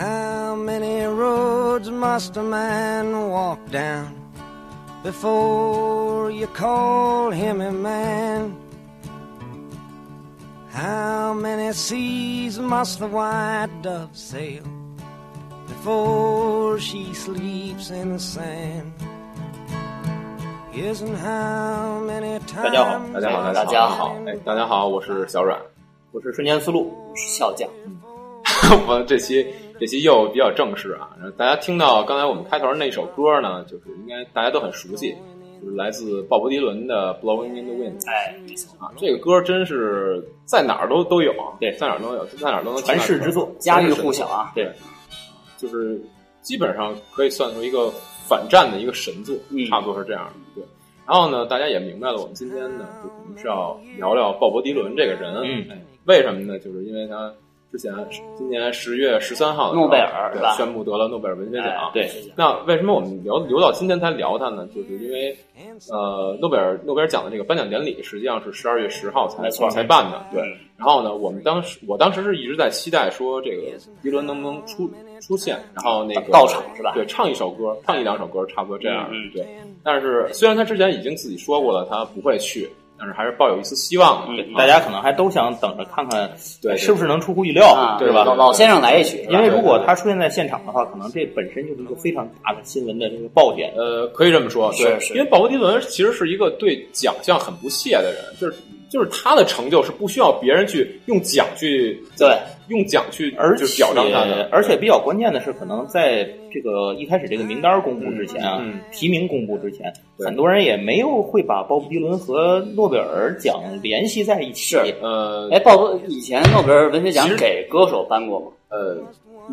How many roads must a man walk down before you call him a man? How many seas must the white dove sail before she sleeps in the sand? Isn't how many 大家好， times 大家好， I 大家好哎，大家好，我是小阮，我是瞬间思路，我是笑匠。我这期 这期又比较正式啊，然后大家听到刚才我们开头那首歌呢，就是应该大家都很熟悉，就是来自鲍勃迪伦的《Blowing in the Wind》哎，没错，啊，这个歌真是在哪儿都都有啊，对在哪儿都有，在哪儿都能听传世之作，家喻户晓啊。对，就是基本上可以算出一个反战的一个神作，嗯差不多是这样的。对，然后呢，大家也明白了，我们今天呢，就可能是要聊聊鲍勃迪伦这个人。为什么呢？就是因为他之前今年十月十三号的诺贝尔对是吧宣布得了诺贝尔文学奖。哎对，那为什么我们留留到今天才聊它呢？就是因为，呃，诺贝尔诺贝尔奖的这个颁奖典礼实际上是十二月十号才才办的，对。嗯然后呢，我们当时我当时是一直在期待说这个迪伦能不能出出现，然后那个到场是吧对，唱一首歌，唱一两首歌，差不多这样。对。但是虽然他之前已经自己说过了，他不会去，但是还是抱有一丝希望大家可能还都想等着看看，对是不是能出乎意料，啊，对吧老先生来一曲，因为如果他出现在现场的话，可能这本身就是一个非常大的新闻的这个爆点。呃，可以这么说，对，因为鲍勃迪伦其实是一个对奖项很不屑的人，就是就是他的成就是不需要别人去用奖去对。用奖去而且就表彰他的，而且比较关键的是，可能在这个一开始这个名单公布之前啊，嗯。嗯提名公布之前，很多人也没有会把鲍勃迪伦和诺贝尔奖联系在一起。是呃哎，鲍勃以前诺贝尔文学奖给歌手颁过吗？呃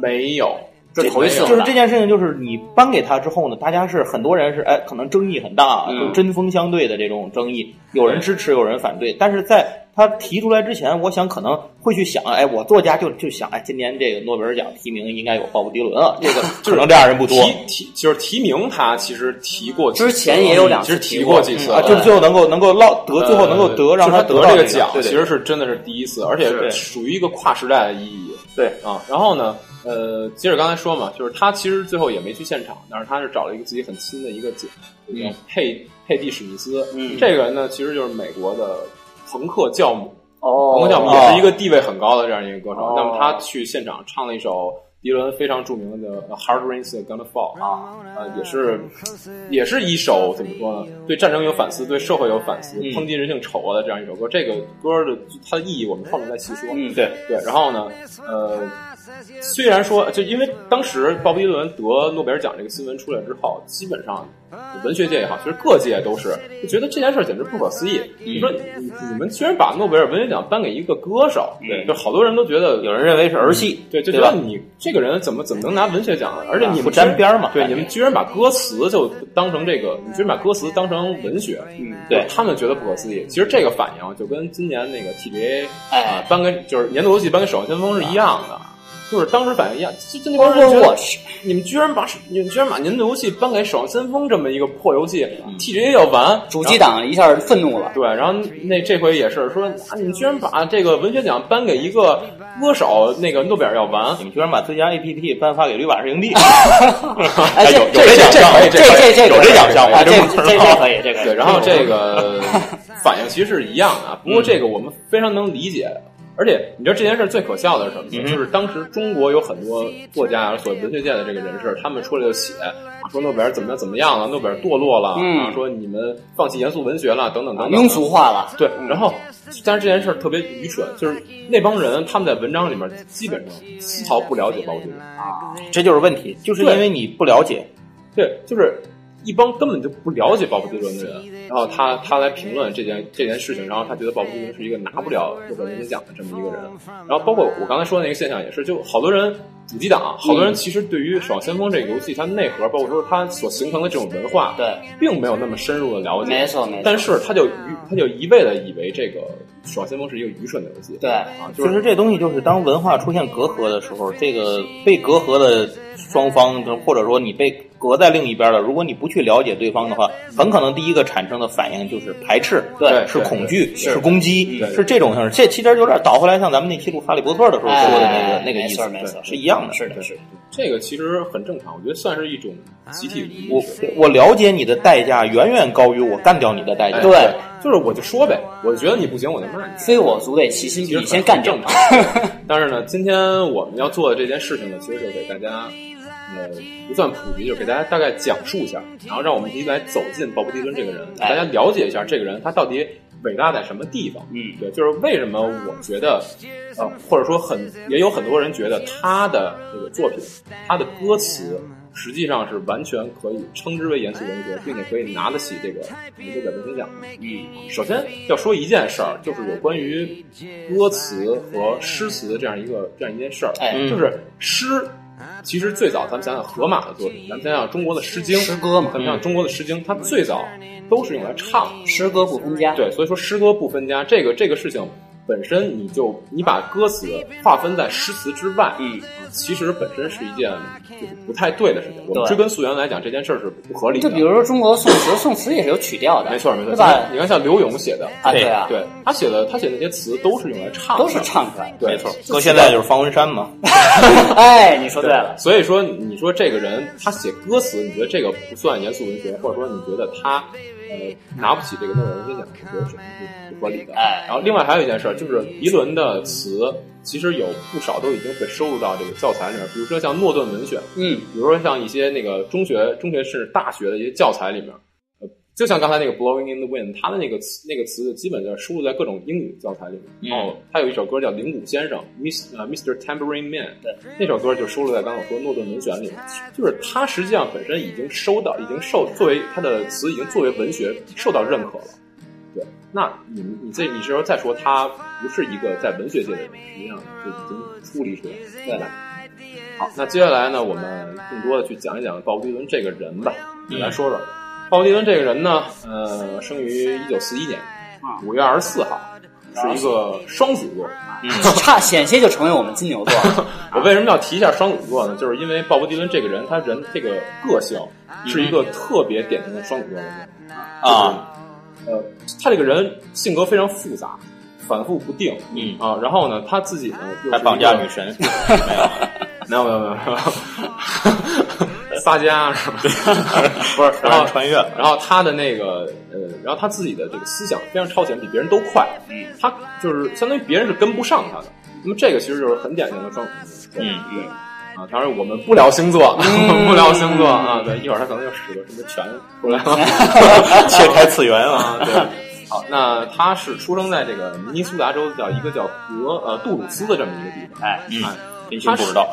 没有，这头一次就是这件事情，就是你颁给他之后呢，大家是很多人是哎，可能争议很大，嗯。就针锋相对的这种争议，有人支持，有人反对。但是在他提出来之前，我想可能会去想，哎，我作家就就想，哎，今年这个诺贝尔奖提名应该有鲍勃迪伦啊，这个 可能这样人不多提提就是提名他其实提过几次，之前也有两次其实提提过过几次啊，就是最后能够能够落得，最后能够得呃让他得到这这个奖，对对其实是真的是第一次，而且是属于一个跨时代的意义。对。啊，然后呢，呃，接着刚才说嘛，就是他其实最后也没去现场，但是他是找了一个自己很亲的一个姐，叫佩佩蒂史密斯。嗯这个人呢，其实就是美国的朋克教母，哦朋克教母也是一个地位很高的这样一个歌手。哦那么他去现场唱了一首迪伦非常著名的《Hard Rain's Gonna Fall》啊，呃，也是也是一首怎么说呢？对战争有反思，对社会有反思，嗯抨击人性丑恶的这样一首歌。这个歌的它的意义，我们后面再细说。嗯对对，然后呢，呃，虽然说，就因为当时鲍勃迪伦得诺贝尔奖这个新闻出来之后，基本上文学界也好，其实各界都是就觉得这件事儿简直不可思议。你说你你们居然把诺贝尔文学奖颁给一个歌手，对就好多人都觉得有人认为是儿戏，对，就？觉得你这个人怎么怎么能拿文学奖呢？而且你们不沾边嘛对，你们居然把歌词就当成这个，你居然把歌词当成文学，嗯对他们觉得不可思议。其实这个反应就跟今年那个 TBA 哎啊颁给就是年度游戏颁给《守望先锋》是一样的。就是当时反应一样，就就那帮人觉得你们居然把你们居然把您的游戏颁给《守望先锋》这么一个破游戏，TGA 要完，主机党一下愤怒了。对，然后那这回也是说啊，你们居然把这个文学奖颁给一个歌手，那个诺贝尔要完，你们居然把最佳 APP 颁发给绿瓦士营地，有有这这奖项这这这这有这奖项这这可以，这个。对，然后这个 反应其实是一样的，不过这个我们非常能理解。而且你知道这件事最可笑的是什么吗？嗯就是当时中国有很多作家啊，所谓文学界的这个人士，他们出来就写啊，说诺贝尔怎么样怎么样了，诺贝尔堕落了，嗯。啊，说你们放弃严肃文学了，等等等啊等，庸俗化了。对，然后，但是这件事儿特别愚蠢，就是那帮人他们在文章里面基本上丝毫不了解鲍勃迪伦，这就是问题，就是因为你不了解，对，就是一帮根本就不了解鲍勃迪伦的人，然后他他来评论这件这件事情，然后他觉得鲍勃迪伦是一个拿不了诺贝尔文学奖的这么一个人，然后包括我刚才说的那个现象也是，就好多人主机党，好多人其实对于《守望先锋》这个游戏它内核，包括说它所形成的这种文化，对，并没有那么深入的了解，没错没错。但是他就愚他就一味的以为这个《守望先锋》是一个愚蠢的游戏，对啊，就就是是这东西，就是当文化出现隔阂的时候，这个被隔阂的双方，或者说你被隔在另一边的，如果你不去了解对方的话，很可能第一个产生的反应就是排斥，对是恐惧，是是攻击，对是这种形式。这其实有点倒回来，像咱们那期录《哈利波特》的时候说的那个哎那个意思没错，是一样的。是的，是的。这个其实很正常，我觉得算是一种集体我意识。我了解你的代价远远高于我干掉你的代价。哎对就是我就说呗，我觉得你不行，我就骂你。非我族类，其心必先干掉正。但是呢，今天我们要做的这件事情呢，其实就是给大家，呃，不算普及，就是给大家大概讲述一下，然后让我们一起来走进鲍勃迪伦这个人，哎大家了解一下这个人他到底伟大在什么地方。嗯对，就是为什么我觉得，呃，或者说很也有很多人觉得他的这个作品，他的歌词。实际上是完全可以称之为严肃文学，并且可以拿得起这个诺贝尔文学奖。嗯，首先要说一件事儿，就是有关于歌词和诗词的这样一个这样一件事儿。哎就是诗，其实最早咱们想想荷马的作品，咱们想想中国的《诗经》，诗歌嘛咱们想想中国的《诗经》，它最早都是用来唱的。诗歌不分家。对，所以说诗歌不分家，这个这个事情本身你就你把歌词划分在诗词之外，嗯啊，其实本身是一件就是不太对的事情。我们对追根溯源来讲，这件事儿是不合理的。就比如说中国宋词，宋词也是有曲调的，没错没错，对吧？你看像刘勇写的，啊，对啊，对他写的他写的那些词都是用来唱的，都是唱出来的。对，没错，搁现在就是方文山嘛。哎，你说对了，所以说，你说这个人他写歌词，你觉得这个不算严肃文学，或者说你觉得他呃拿不起这个诺贝尔文学奖，我觉得是不不合理的。哎然后另外还有一件事儿，就是迪伦的词其实有不少都已经被收入到这个教材里面，比如说像诺顿文选，嗯，比如说像一些那个中学、中学甚至大学的一些教材里面，呃，就像刚才那个 Blowing in the Wind，它的那个词那个词基本就收录在各种英语教材里面。然后他有一首歌叫《铃鼓先生》，Miss 呃 Mr. Tambourine Man，对，那首歌就收录在刚才我说诺顿文选里面。就是它实际上本身已经收到，已经受作为它的词已经作为文学受到认可了。对，那你你这你这时候再说他不是一个在文学界的人，实际上就已经出离出来了，对吧？好，那接下来呢，我们更多的去讲一讲鲍勃迪伦这个人吧。你来说说鲍勃迪伦这个人呢，呃，生于一九四一年五月二十四号，是一个双子座。差险些就成为我们金牛座了。我为什么要提一下双子座呢？就是因为鲍勃迪伦这个人，他人这个个性是一个特别典型的双子座的人。啊，呃，他这个人性格非常复杂，反复不定，嗯啊，然后呢，他自己呢还绑架女神，没有没有没有没有，撒家是吧？不是，然后穿越。然后他的那个呃，然后他自己的这个思想非常超前，比别人都快。嗯，他就是相当于别人是跟不上他的。那么这个其实就是很典型的双子座。嗯对。啊，当然我们不聊星座，嗯 不聊星座啊。对，一会儿他可能又使个什么拳出来了。切开次元啊！啊，对。好，那他是出生在这个明尼苏达州叫一个叫格呃杜鲁斯的这么一个地方。哎，哎，真心不知道，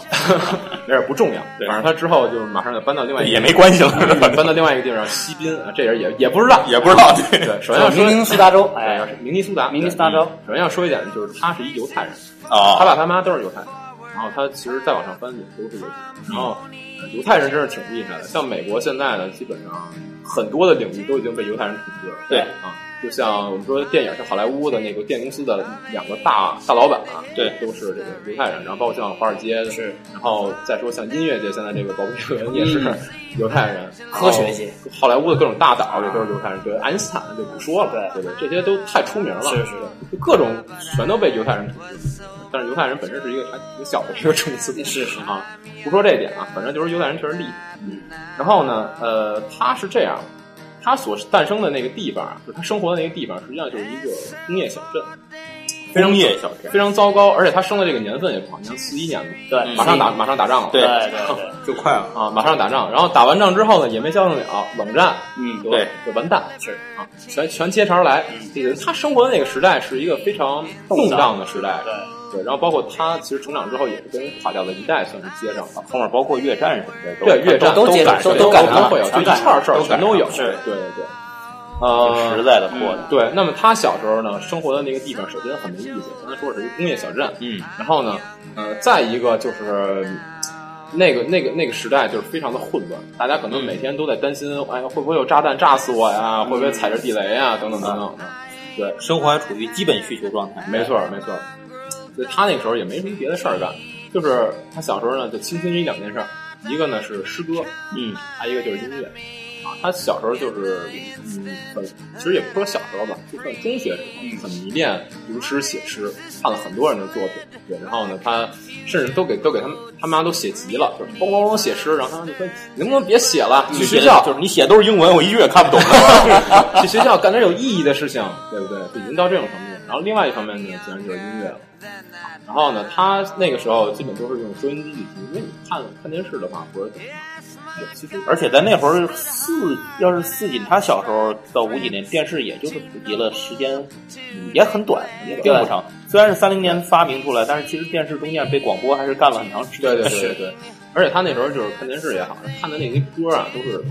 没事，不重要。反正他之后就马上就搬到另外一个也没关系了，搬到另外一个地方叫西滨啊，这人也也不知道。也不知道。对，对，首先要说明尼苏达州，哎明尼苏达，明尼苏达州首先要说一点，就是他是一犹太人，啊，他爸他妈都是犹太人，然后他其实再往上翻也都是犹太人，然后呃犹太人真是挺厉害的，像美国现在呢，基本上很多的领域都已经被犹太人统治了。对啊，就像我们说电影，是好莱坞的那个电影公司的两个大大老板啊，对都是这个犹太人，然后包括像华尔街的，是，然后再说像音乐界，现在这个鲍勃迪伦也是嗯犹太人，科学界，好莱坞的各种大导也都是犹太人，对，爱因斯坦就不说了，对对对，这些都太出名了，是是就各种全都被犹太人统治，但是犹太人本身是一个还挺小的一个种族，是是啊，不说这一点啊，反正就是犹太人确实厉害。嗯，然后呢，呃，他是这样，他所诞生的那个地方啊，就是他生活的那个地方，实际上就是一个工业小镇，非常工业小镇非常糟糕，而且他生的这个年份也不好，你看四一年嘛，对，马上打马上打仗了，对对对对，就快了。啊，马上打仗，然后打完仗之后呢，也没消停了，冷战，嗯，就对，就完蛋，是啊，全全接茬来。这个他生活的那个时代是一个非常动荡的时代，对。对，然后包括他其实成长之后也是跟垮掉的一代算是接上了。后面包括越战什么的，对，越战都接上都赶上了会有，就一串事儿全都有。对对对对，呃，实在的过的。对，那么他小时候呢，生活的那个地方首先很没意思，刚才说是一个工业小镇，嗯，然后呢，呃，再一个就是那个那个那个时代就是非常的混乱，大家可能每天都在担心，哎呀，会不会有炸弹炸死我呀？会不会踩着地雷啊？等等等等的。对，生活还处于基本需求状态。没错没错。所以他那个时候也没什么别的事儿干，就是他小时候呢就倾心于两件事儿，一个呢是诗歌，嗯，还有一个就是音乐。啊，他小时候就是，嗯，很，其实也不说小时候吧，就算中学时候，很迷恋读诗写诗，看了很多人的作品，对，然后呢，他甚至都给都给他们他妈都写急了，就是咣咣咣写诗，然后他妈就说，你能不能别写了，去学校就是你写都是英文，我一句也看不懂。去学校干点有意义的事情，对不对？就已经到这种程度。然后另外一方面呢，自然就是音乐了。然后呢，他那个时候基本都是用收音机去听，因为你看看电视的话，或者怎么其实而且在那会儿四，要是四几他小时候到五几年，电视也就是普及了时间嗯也很短，也并不长。虽然是三零年发明出来，但是其实电视中间被广播还是干了很长时间。对对对对对，而且他那时候就是看电视也好，看的那些歌啊，都是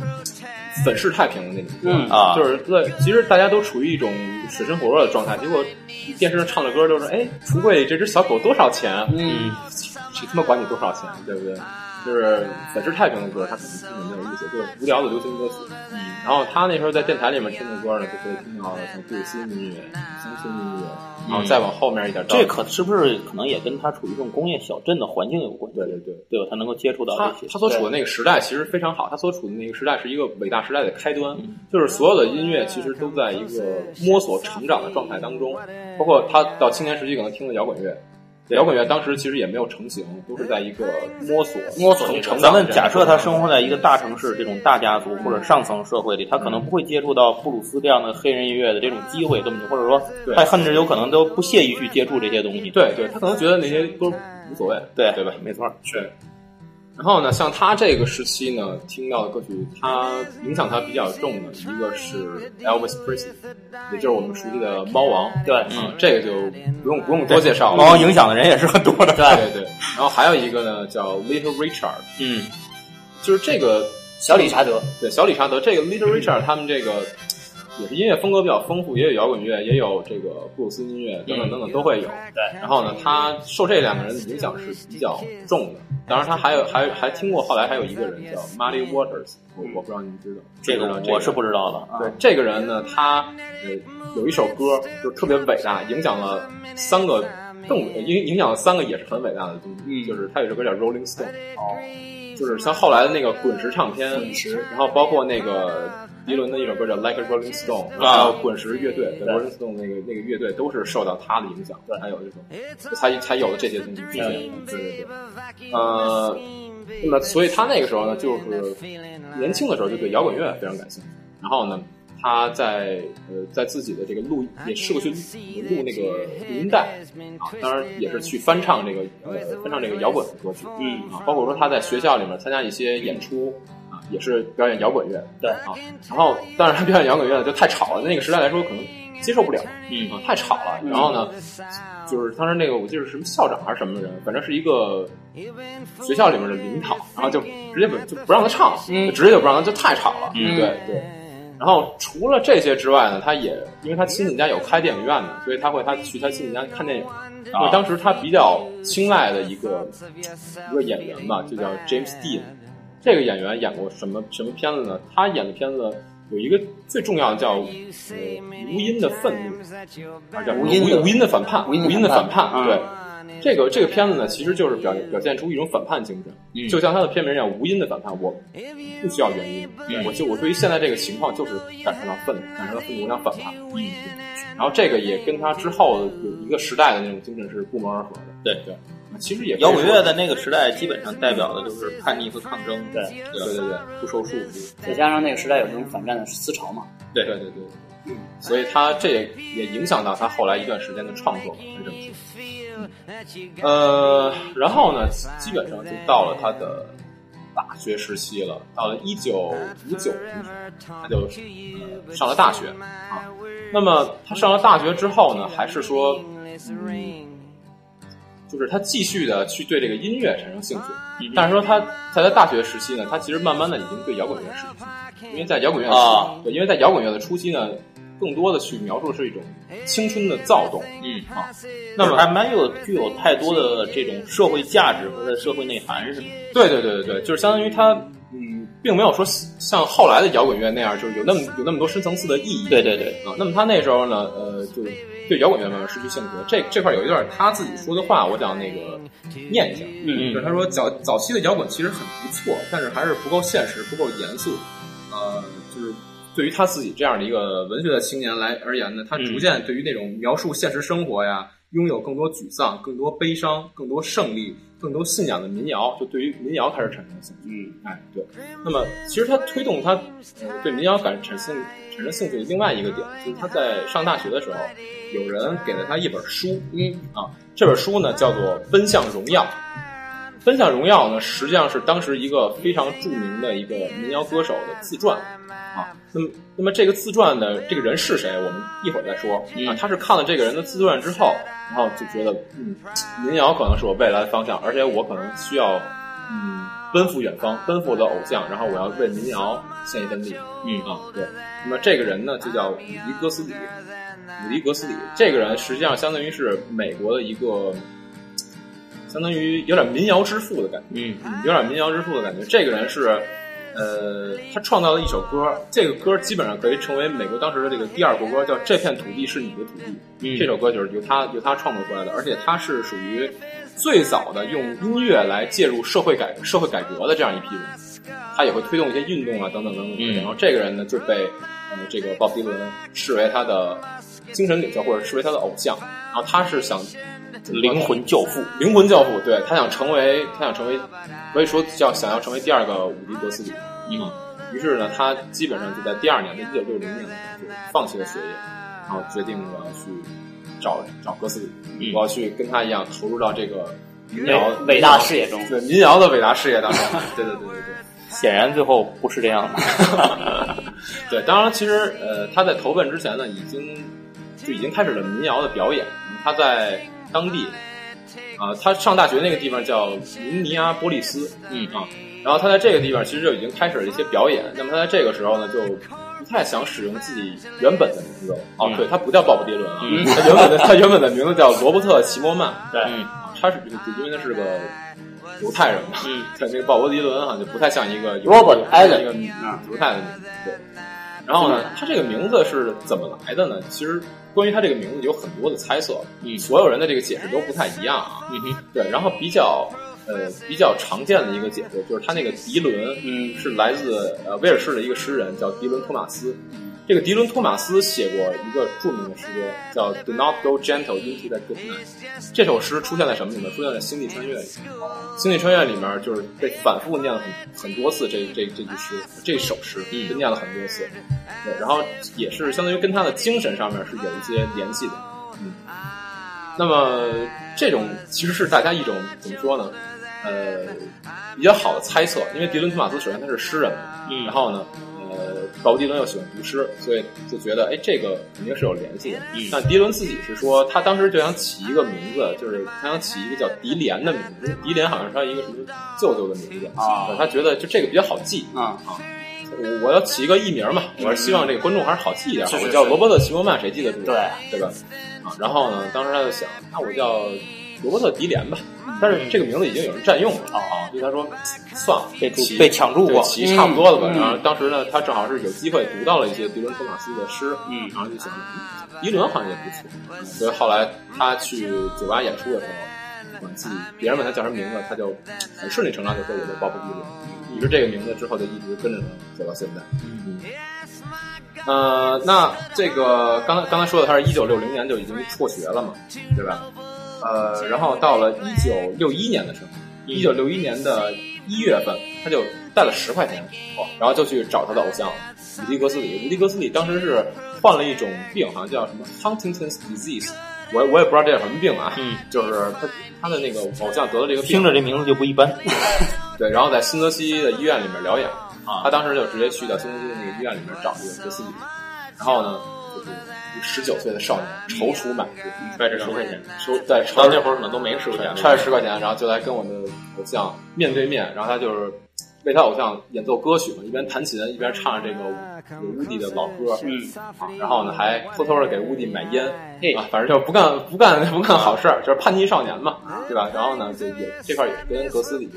粉饰太平的那种歌、嗯啊就是对，其实大家都处于一种水深火热的状态，结果电视上唱的歌都是哎，橱柜这只小狗多少钱？嗯，谁他妈管你多少钱，对不对？就是粉饰太平的歌，他可能听着没有意思，就是无聊的流行歌曲。嗯，然后他那时候在电台里面听的歌呢，就可以听到像布鲁斯音乐、乡村音乐，然后再往后面一点到，这可是不是可能也跟他处于这种工业小镇的环境有关系？对对对。对吧？他能够接触到他这些。他所处的那个时代其实非常好，他所处的那个时代是一个伟大时代的开端，嗯就是所有的音乐其实都在一个摸索成长的状态当中，包括他到青年时期可能听的摇滚乐。摇滚乐当时其实也没有成型，都是在一个摸索、摸索成长咱。们假设他生活在一个大城市这种大家族或者上层社会里，他可能不会接触到布鲁斯这样的黑人音乐的这种机会，根本就或者说对他甚至有可能都不屑于去接触这些东西。对对，他可能觉得那些都无所谓，对对吧？没错。是。然后呢，像他这个时期呢，听到的歌曲，他影响他比较重的一个是 Elvis Presley，也就是我们熟悉的猫王。对啊，这个就不用不用多介绍了。猫王影响的人也是很多的。对对对。然后还有一个呢，叫 Little Richard，嗯，就是这个小理查德，对小理查德，这个 Little Richard 他们这个也是音乐风格比较丰富，也有摇滚乐，也有这个布鲁斯音乐等等等等都会有。对然后呢，他受这两个人的影响是比较重的。当然，他还有还还听过，后来还有一个人叫 Muddy Waters，我我不知道您知道这个我是不知道的啊。对这个人呢，他呃有一首歌就特别伟大，影响了三个更影影响了三个也是很伟大的东西，嗯就是他有一首歌叫 Rolling Stone，哦，就是像后来的那个滚石唱片，滚石，然后包括那个迪伦的一首歌叫 Like a Rolling Stone，然后还有滚石乐队对 Rolling Stone 那个那个乐队都是受到他的影响，对，才有这种才才有了这些东西出现，对对对，呃，那么所以他那个时候呢，就是年轻的时候就对摇滚乐非常感兴趣，然后呢。他在呃，在自己的这个录也试过去录那个录音带啊，当然也是去翻唱这个呃翻唱这个摇滚的歌曲，嗯。啊，包括说他在学校里面参加一些演出啊，也是表演摇滚乐，对。啊，然后但是他表演摇滚乐就太吵了，那个时代来说可能接受不了，嗯。啊，太吵了，然后呢，就是当时那个我记得是什么校长还是什么人，反正是一个学校里面的领导，然后就直接不就不让他唱，嗯就直接就不让他，就太吵了，嗯。对对。然后除了这些之外呢，他也因为他亲戚家有开电影院的，所以他会他去他亲戚家看电影。因为当时他比较青睐的一个一个演员吧，就叫 James Dean。这个演员演过什么什么片子呢？他演的片子有一个最重要的叫呃无音的愤怒，啊叫无无音的无音的反叛，无无音的反叛。反叛对，这个这个片子呢，其实就是表表现出一种反叛精神，就像他的片名一样，无因的反叛。我不需要原因，我就我对于现在这个情况就是感受到愤怒，感受到愤怒，我想反叛。嗯，然后这个也跟他之后有一个时代的那种精神是不谋而合的。对对，其实也摇滚乐在那个时代基本上代表的就是叛逆和抗争。对对对对，不受束缚。再加上那个时代有这种反战的思潮嘛，对对对对，嗯，所以他这也也影响到他后来一段时间的创作，可以这么说。呃，然后呢，基本上就到了他的大学时期了。到了一九五九年，他就、呃、上了大学啊。那么他上了大学之后呢，还是说，嗯，就是他继续的去对这个音乐产生兴趣。但是说他在他大学时期呢，他其实慢慢的已经对摇滚乐失去兴趣，因为在摇滚乐啊，对，因为在摇滚乐的初期呢，更多的去描述的是一种青春的躁动，嗯啊，那么还蛮有具有太多的这种社会价值和社会内涵，是吗？对对对对对，就是相当于他，嗯，并没有说像后来的摇滚乐那样，就是有那么有那么多深层次的意义。对对对，啊，那么他那时候呢，呃，就对摇滚乐慢慢失去兴趣。这这块有一段他自己说的话，我想那个念一下。嗯就是他说早早期的摇滚其实很不错，但是还是不够现实，不够严肃。呃，就是对于他自己这样的一个文学的青年来而言呢，他逐渐对于那种描述现实生活呀，拥有更多沮丧、更多悲伤、更多胜利、更多信仰的民谣，就对于民谣开始产生兴趣。嗯，哎，对。那么，其实他推动他呃对民谣感产生产生兴趣的另外一个点，就是他在上大学的时候，有人给了他一本书，嗯啊，这本书呢叫做《奔向荣耀》。《奔向荣耀》呢，实际上是当时一个非常著名的一个民谣歌手的自传啊。那么，那么这个自传的这个人是谁？我们一会儿再说啊。他是看了这个人的自传之后，然后就觉得，嗯，民谣可能是我未来的方向，而且我可能需要，嗯，奔赴远方，奔赴我的偶像，然后我要为民谣献一份力。嗯啊，对。那么这个人呢，就叫伍迪·格斯里。伍迪·格斯里这个人，实际上相当于是美国的一个，相当于有点民谣之父的感觉。嗯嗯，有点民谣之父的感觉。这个人是，呃，他创造了一首歌，这个歌基本上可以成为美国当时的这个第二国歌，叫《这片土地是你的土地》。嗯这首歌就是由他由他创作出来的，而且他是属于最早的用音乐来介入社会改社会改革的这样一批人。他也会推动一些运动啊，等等等等。嗯然后这个人呢，就被呃这个鲍勃迪伦视为他的精神领袖，或者视为他的偶像。然后他是想灵魂教父，灵魂教父，对他想成为，他想成为，可以说叫想要成为第二个伍迪·格斯里。嗯，于是呢，他基本上就在第二年的一九六零年就放弃了学业，然后决定我要去找找格斯里，嗯我要去跟他一样投入到这个民谣伟伟大事业中。对民谣的伟大事业当中。对对对对对。显然最后不是这样的。对，当然，其实呃，他在投奔之前呢，已经就已经开始了民谣的表演。他在当地啊、他上大学那个地方叫明尼阿波利斯，嗯啊，然后他在这个地方其实就已经开始了一些表演。那么他在这个时候呢，就不太想使用自己原本的名字了。哦，嗯对，他不叫鲍勃迪伦啊，嗯他原本的 他原本的名字叫罗伯特齐摩曼。对，他是因为他是个犹太人嘛，嗯，像这个鲍勃迪伦哈就不太像一个太像一个犹太的名字。对，然后呢，他这个名字是怎么来的呢？其实关于他这个名字有很多的猜测，嗯所有人的这个解释都不太一样啊。嗯哼，对，然后比较呃比较常见的一个解释就是他那个迪伦，嗯是来自呃威尔士的一个诗人叫迪伦托马斯。这个迪伦托马斯写过一个著名的诗歌，叫《Do Not Go Gentle Into That Good Night》。这首诗出现在什么里面？出现在《星际穿越》里。《星际穿越》里面就是被反复念了很很多次这这这句诗，这首诗嗯被念了很多次。对，然后也是相当于跟他的精神上面是有一些联系的。嗯，那么这种其实是大家一种怎么说呢？呃，比较好的猜测，因为迪伦托马斯首先他是诗人，嗯然后呢，呃，鲍勃迪伦又喜欢读诗，所以就觉得哎，这个肯定是有联系的。嗯但迪伦自己是说，他当时就想起一个名字，就是他想起一个叫迪莲的名字，迪莲好像是他一个什么舅舅的名字啊他觉得就这个比较好记。啊，我我要起一个艺名嘛，我是希望这个观众还是好记一点。我叫罗伯特·齐伯曼，谁记得住？对对吧？啊，然后呢，当时他就想，那我叫罗伯特·迪莲吧。但是这个名字已经有人占用了啊，所以他说算了，被起被抢注过差不多了吧。嗯然后当时呢，他正好是有机会读到了一些迪伦·托马斯的诗，嗯然后就想，嗯迪伦好像也不错。所以后来他去酒吧演出的时候，自己别人问他叫什么名字，他就很顺理成章就说我叫鲍勃迪伦。于是这个名字之后就一直跟着他走到现在。嗯，呃，那这个刚才刚才说的，他是一九六零年就已经辍学了嘛，对吧？呃，然后到了一九六一年的时候，一九六一年的一月份，他就带了十块钱，然后就去找他的偶像伍迪·格斯里。伍迪·格斯里当时是患了一种病，好像叫什么 Huntington's disease，我我也不知道这叫什么病啊，嗯，就是他他的那个偶像得了这个病，听着这名字就不一般。对，然后在新泽西的医院里面疗养。啊。他当时就直接去到新泽西的那个医院里面找这个格斯里，然后呢，就是十九岁的少年踌躇满志，揣着10块钱，收对，到那会儿可能都没十块钱，揣着十块钱，然后就来跟我的偶像面对面，然后他就是为他偶像演奏歌曲嘛，一边弹琴一边唱着这个乌迪的老歌，嗯，啊，然后呢还偷偷的给乌迪买烟，嘿啊，反正就不干不干不干好事儿，就是叛逆少年嘛，对吧？然后呢，就也这块也是跟格斯里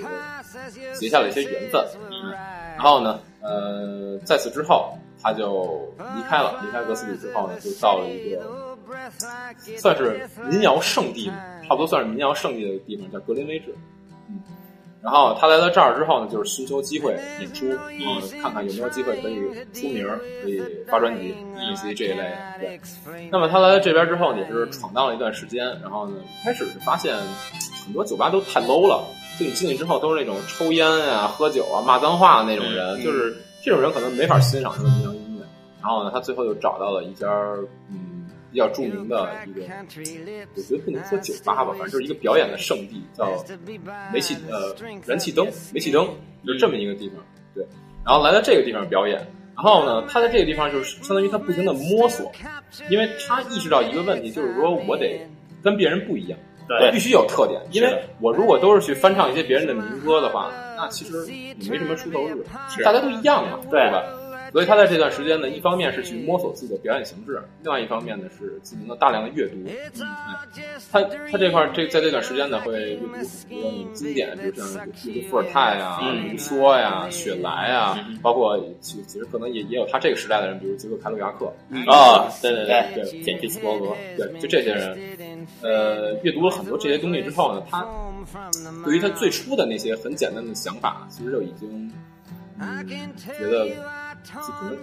结下了一些缘分。嗯，然后呢，呃，在此之后，他就离开了，离开哥斯里之后呢，就到了一个算是民谣圣地，差不多算是民谣圣地的地方，叫格林威治。嗯，然后他来到这儿之后呢，就是寻求机会演出，嗯，看看有没有机会可以出名，可以发专辑，类似于这一类的。对，那么他来到这边之后，也是闯荡了一段时间，然后呢，开始是发现很多酒吧都太 low 了，就你进去之后都是那种抽烟啊、喝酒啊、骂脏话的那种人，就是这种人可能没法欣赏他的民谣音乐。然后呢，他最后又找到了一家嗯比较著名的一个，我觉得不能说酒吧吧，反正就是一个表演的圣地，叫煤气呃燃气灯，煤气灯就这么一个地方。对，然后来到这个地方表演，然后呢，他在这个地方就是相当于他不停的摸索，因为他意识到一个问题，就是说我得跟别人不一样。对。必须有特点，因为我如果都是去翻唱一些别人的民歌的话，那其实你没什么出头日，大家都一样嘛，对吧？所以他在这段时间呢，一方面是去摸索自己的表演形式，另外一方面呢是进行了大量的阅读。嗯，他他这块儿这在这段时间呢，会阅读很多经典，比如像阅读伏尔泰啊、嗯卢梭呀、雪莱啊，嗯包括其其实可能也也有他这个时代的人，比如杰克凯鲁亚克，啊，对对对对简去斯伯格，对，就这些人，呃，阅读了很多这些东西之后呢，他对于他最初的那些很简单的想法，其实就已经，嗯，觉得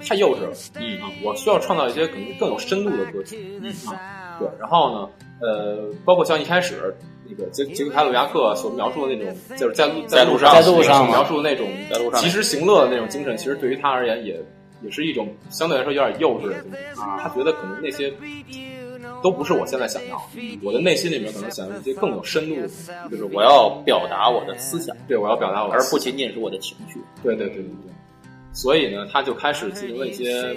太幼稚了，嗯啊，我需要创造一些可能更有深度的歌曲，嗯啊，对，然后呢，呃，包括像一开始那个杰杰克凯鲁亚克所描述的那种，就是在路在路上在路上所描述的那种在路上及时行乐的那种精神，其实对于他而言也也是一种相对来说有点幼稚的精神。他觉得可能那些都不是我现在想要的，我的内心里面可能想要一些更有深度的，就是我要表达我的思想，对我要表达我的而不仅仅是我的情绪。对对对对对。所以呢，他就开始进行了一些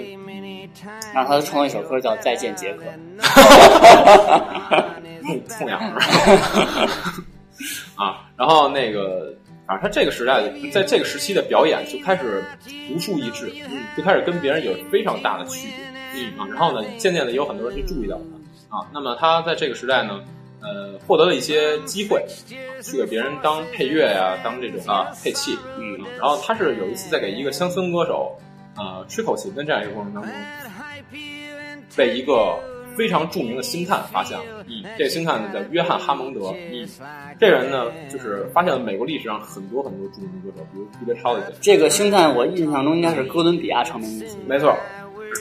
然后他创了一首歌叫《再见杰克》，痛痛痒啊，然后那个，反正他这个时代，在这个时期的表演就开始独树一帜，就开始跟别人有非常大的区别，嗯。啊，然后呢，渐渐的有很多人去注意到他。啊，那么他在这个时代呢，呃，获得了一些机会，啊去给别人当配乐呀、当这种啊配器，嗯，然后他是有一次在给一个乡村歌手啊、吹口琴的这样一个过程当中，被一个非常著名的星探发现了。嗯，这个星探呢叫约翰哈蒙德。嗯，这人呢就是发现了美国历史上很多很多著名的歌手，比如 Billy Holiday。这个星探我印象中应该是哥伦比亚唱片公司。没错，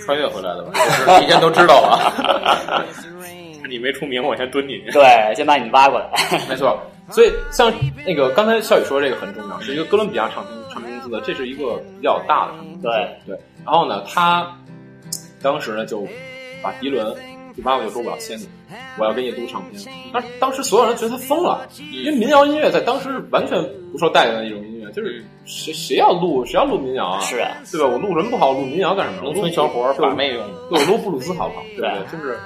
穿越回来的吧？就是提前都知道了。你没出名，我先蹲你。对，先把你挖过来。没错。所以像那个刚才笑宇说这个很重要，是一个哥伦比亚唱片唱片公司的，这是一个比较大的唱片公司。对对。然后呢，他当时呢就把迪伦就把我就说我要签你，我要跟你录唱片。当当时所有人觉得他疯了，因为民谣音乐在当时完全不受待见的一种音乐，就是谁谁要录谁要录民谣啊？是啊，对吧？我录什么不好？录民谣干什么？农村小伙儿把妹用。对，我录布鲁斯好不好？对不对？就是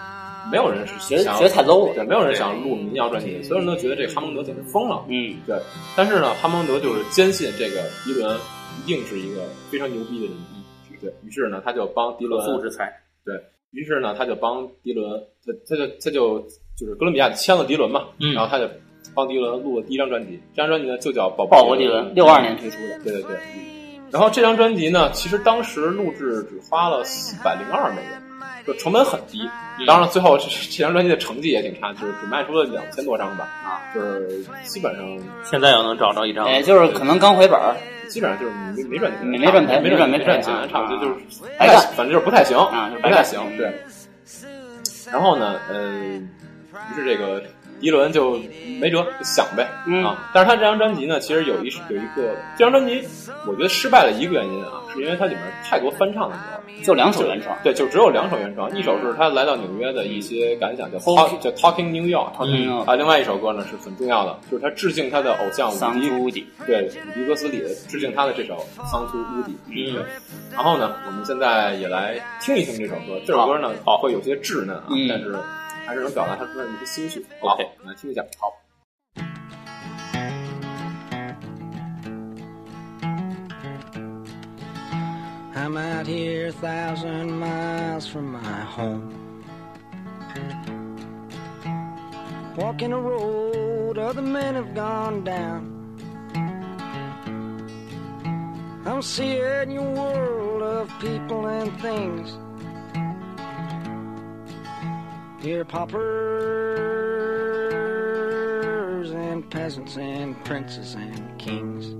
没有人是想要觉得太 low 了对，没有人想录民谣专辑，所有人都觉得这个哈蒙德简直疯了。嗯，对，但是呢，哈蒙德就是坚信这个迪伦一定是一个非常牛逼的人，对于是呢，他就帮迪伦可塑之才。对于是呢，他就帮迪伦，他他就他就就是哥伦比亚签了迪伦嘛，嗯然后他就帮迪伦录了第一张专辑，这张专辑呢就叫《鲍鲍勃迪伦，六二年推出的。对对对。然后这张专辑呢，其实当时录制只花了四百零二美元，就成本很低。当然，最后这这张专辑的成绩也挺差，就是只卖出了两千多张吧，啊，就是基本上现在要能找着一张，也，就是可能刚回本儿基本上就是没没赚钱，没没赚赔没没赚没赚钱啊，差不多就是白干，反正就是不太行啊就是不太行，对。然后呢，呃，于是这个迪伦就没辙，就想呗，嗯啊。但是他这张专辑呢，其实有一有一个这张专辑，我觉得失败的一个原因啊，是因为它里面太多翻唱的歌了。就两首原创。对，就只有两首原创，一首是他来到纽约的一些感想，叫 Talk 叫 Talking New York，Talking New York 啊，另外一首歌呢是很重要的，就是他致敬他的偶像伍迪对，伍迪·哥斯里的致敬他的这首《桑图乌迪》。嗯，对。然后呢，我们现在也来听一听这首歌。这首歌呢，好会有些稚嫩啊，嗯但是还是能表达他出来的一些心绪。好 OK 我们来听一下。好。 I'm out here a thousand miles from my home. Walking a road other men have gone down. I'm seeing your world of people and things. Here, paupers and peasants and princes and kings.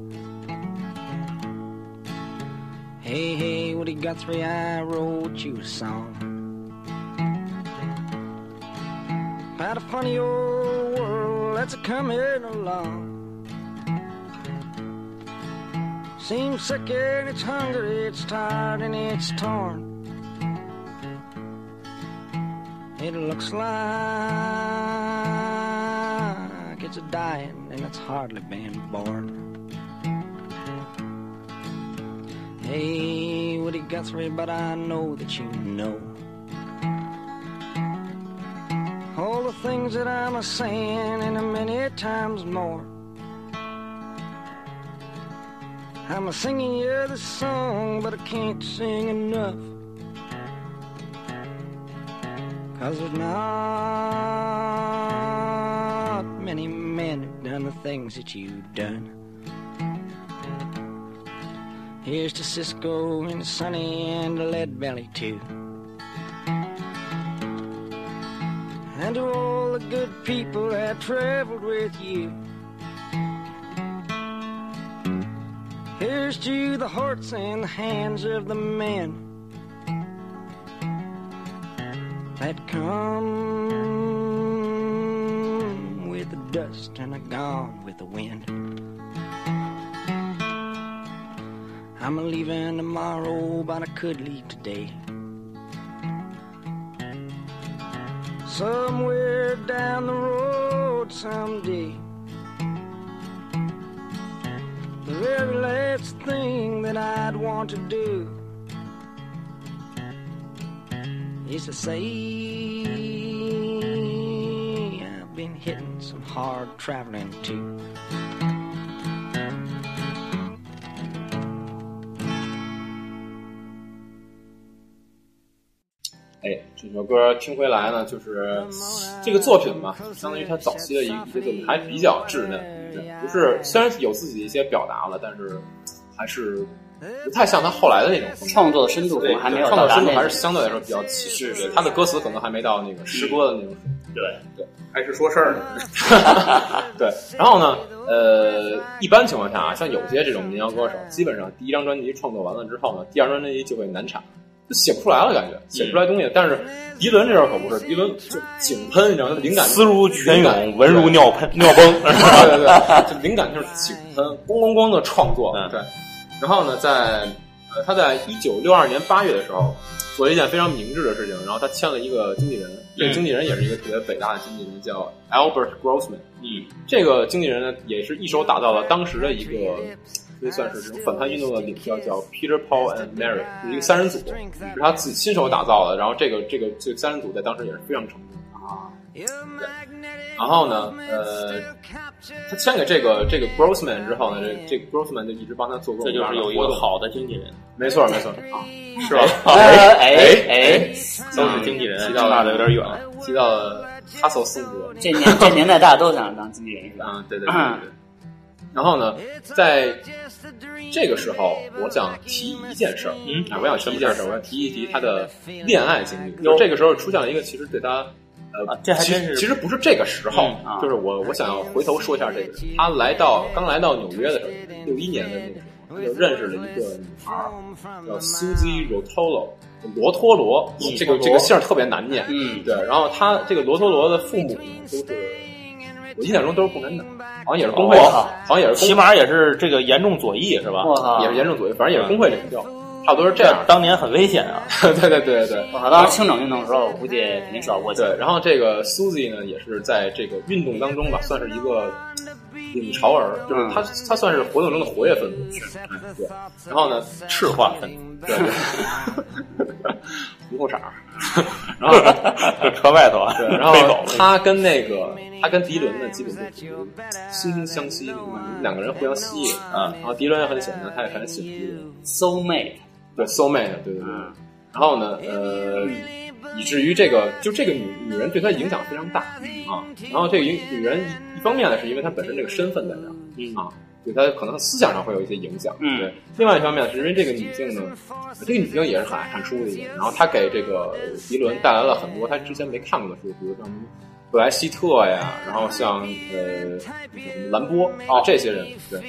Hey, hey, Woody Guthrie, I wrote you a song. About a funny old world that's a coming along. Seems sick and it's hungry, it's tired and it's torn. It looks like it's a dying and it's hardly been born. Hey, Woody Guthrie, but I know that you know all the things that I'm a saying and a many times more. I'm a singing you this song, but I can't sing enough. Cause there's not many men who've done the things that you've done. Here's to Cisco and Sonny and Lead Belly too. And to all the good people that traveled with you. Here's to the hearts and the hands of the men that come with the dust and are gone with the wind. I'm a leaving tomorrow, but I could leave today. Somewhere down the road someday. The very last thing that I'd want to do is to say I've been hitting some hard traveling too. 哎，这首歌听回来呢，就是这个作品嘛，相当于他早期的一一个作品，还比较稚嫩，不是虽然有自己的一些表达了，但是还是不太像他后来的那种风格创作的深度可对能还没有创作深度还是。相对来说比较齐实，对他的歌词可能还没到那个诗歌的那种水平。对对，还是说事儿呢。对，然后呢，呃，一般情况下啊，像有些这种民谣歌手，基本上第一张专辑创作完了之后呢，第二张专辑就会难产，就写不出来了，感觉写不出来东西。但是迪伦这首可不是，迪伦就井喷，你知道吗？灵感思如泉涌，文如尿喷尿崩，对对对，就灵感就是井喷，咣咣咣的创作。嗯对，然后呢，在呃，他在一九六二年八月的时候，做了一件非常明智的事情，然后他签了一个经纪人，这个经纪人也是一个特别伟大的经纪人，叫 Albert Grossman。嗯，这个经纪人呢，也是一手打造了当时的一个，可以算是这种反叛运动的领袖，叫 Peter Paul and Mary，是一个三人组，是他自己亲手打造的。然后这个这个这个三人组在当时也是非常成功啊。对，然后呢，呃，他签给这个这个 Grossman 之后呢，这这个 Grossman 就一直帮他做各这种各样的就是有一活动。个好的经纪人，没错没错 啊，是吧？哎哎哎哎，都是经纪人，提到大的有点远。提到了哈索松格，这年这年代大家都想当经纪人是吧？啊，对对对对对。然后呢，在这个时候，我想提一件事儿，嗯啊，我想提一件事儿，我要提一提他的恋爱经历。就这个时候出现了一个，其实对他，呃啊，这还其真是实其实不是这个时候嗯，啊就是我我想要回头说一下这个人。他来到刚来到纽约的时候，六一年的那个时候，他就认识了一个女孩，叫 Susie Rotolo，罗托罗，这个这个姓特别难念，嗯对。然后他这个罗托罗的父母呢，都是我印象中都是共产党，好像也是工会，哦好像也是起码也是这个严重左翼是吧？也！是严重左翼，反正也是工会领袖，差不多是这样。当年很危险啊。对对对对！当时清整运动的时候，我估计肯定是要过去。对。然后这个 Susie 呢，也是在这个运动当中吧，算是一个领潮儿，就是他他算是活动中的活跃分子。哎对。然后呢，赤化分子，对对，红裤衩儿。然后呢这车外头啊，对，然后他跟那个他跟迪伦呢，基本就是惺惺相惜，两个人互相吸引啊。然后迪伦也很喜欢他，他也很喜欢迪伦。soul mate，对，soul mate，对对对。嗯然后呢，呃，以至于这个就这个女女人对他影响非常大啊。然后这个女女人一一方面呢，是因为她本身这个身份在这儿嗯啊，对她可能思想上会有一些影响。嗯对。另外一方面是因为这个女性呢，这个女性也是很爱看书的一个人，然后她给这个迪伦带来了很多她之前没看过的书，比如像布莱希特呀，然后像呃兰波啊这些人，对。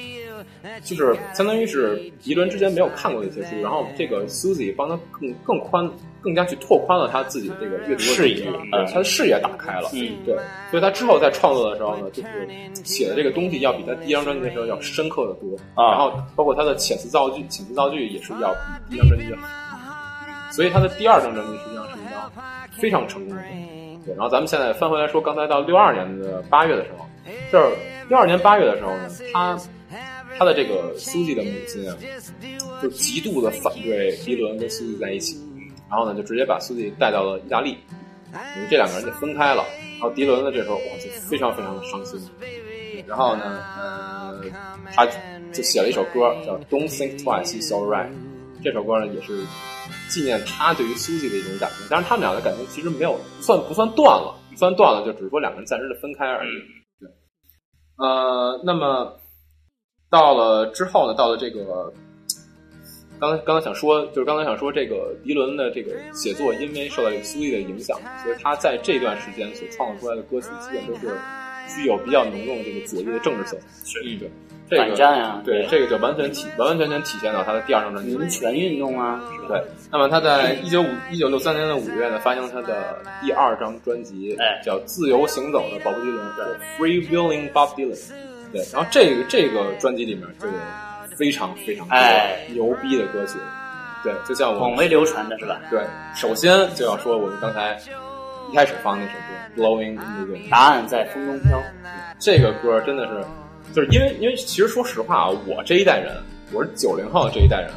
就是相当于是迪伦之前没有看过的一些书，然后这个 Susie 帮他更更宽、更加去拓宽了他自己的这个阅读视野呃他的视野打开了，嗯对，所以他之后在创作的时候呢，就是写的这个东西要比他第一张专辑的时候要深刻的多，啊然后包括他的遣词造句、遣词造句也是要比第一张专辑要好，所以他的第二张专辑实际上是一张非常成功的。对，然后咱们现在翻回来说，刚才到六二年的八月的时候，就是六二年八月的时候呢，他他的这个苏记的母亲啊，就极度的反对迪伦跟苏记在一起，然后呢，就直接把苏记带到了意大利，等于这两个人就分开了。然后迪伦呢，这时候哇，就非常非常的伤心。然后呢，呃，他就写了一首歌叫《Don't Think Twice, It's Alright》。这首歌呢，也是纪念他对于苏记的一种感情。但是，他们俩的感情其实没有算不算断了，不算断了，就只是说两个人暂时的分开而已。对，呃，那么到了之后呢，到了这个。刚才刚才想说，就是刚才想说，这个迪伦的这个写作，因为受到这个苏记的影响，所以他在这段时间所创作出来的歌曲，基本都是具有比较浓重的这个左翼的政治色彩。是，对，这个反战呀对，这个就完全体完完全全体现到他的第二张专辑。民权运动啊，是？对，那么他在一九五一九六三年的五月呢，发行他的第二张专辑，哎叫《自由行走的鲍勃迪伦》，对《Free Willing Bob Dylan》。对，然后这个这个专辑里面就有非常非常多哎牛逼的歌曲。对，就像我广为流传的是吧？对，首先就要说我们刚才一开始放那首歌《Blowing in the Wind》。答案在风中飘。这个歌真的是，就是因为因为其实说实话啊，我这一代人，我是九零后的这一代人，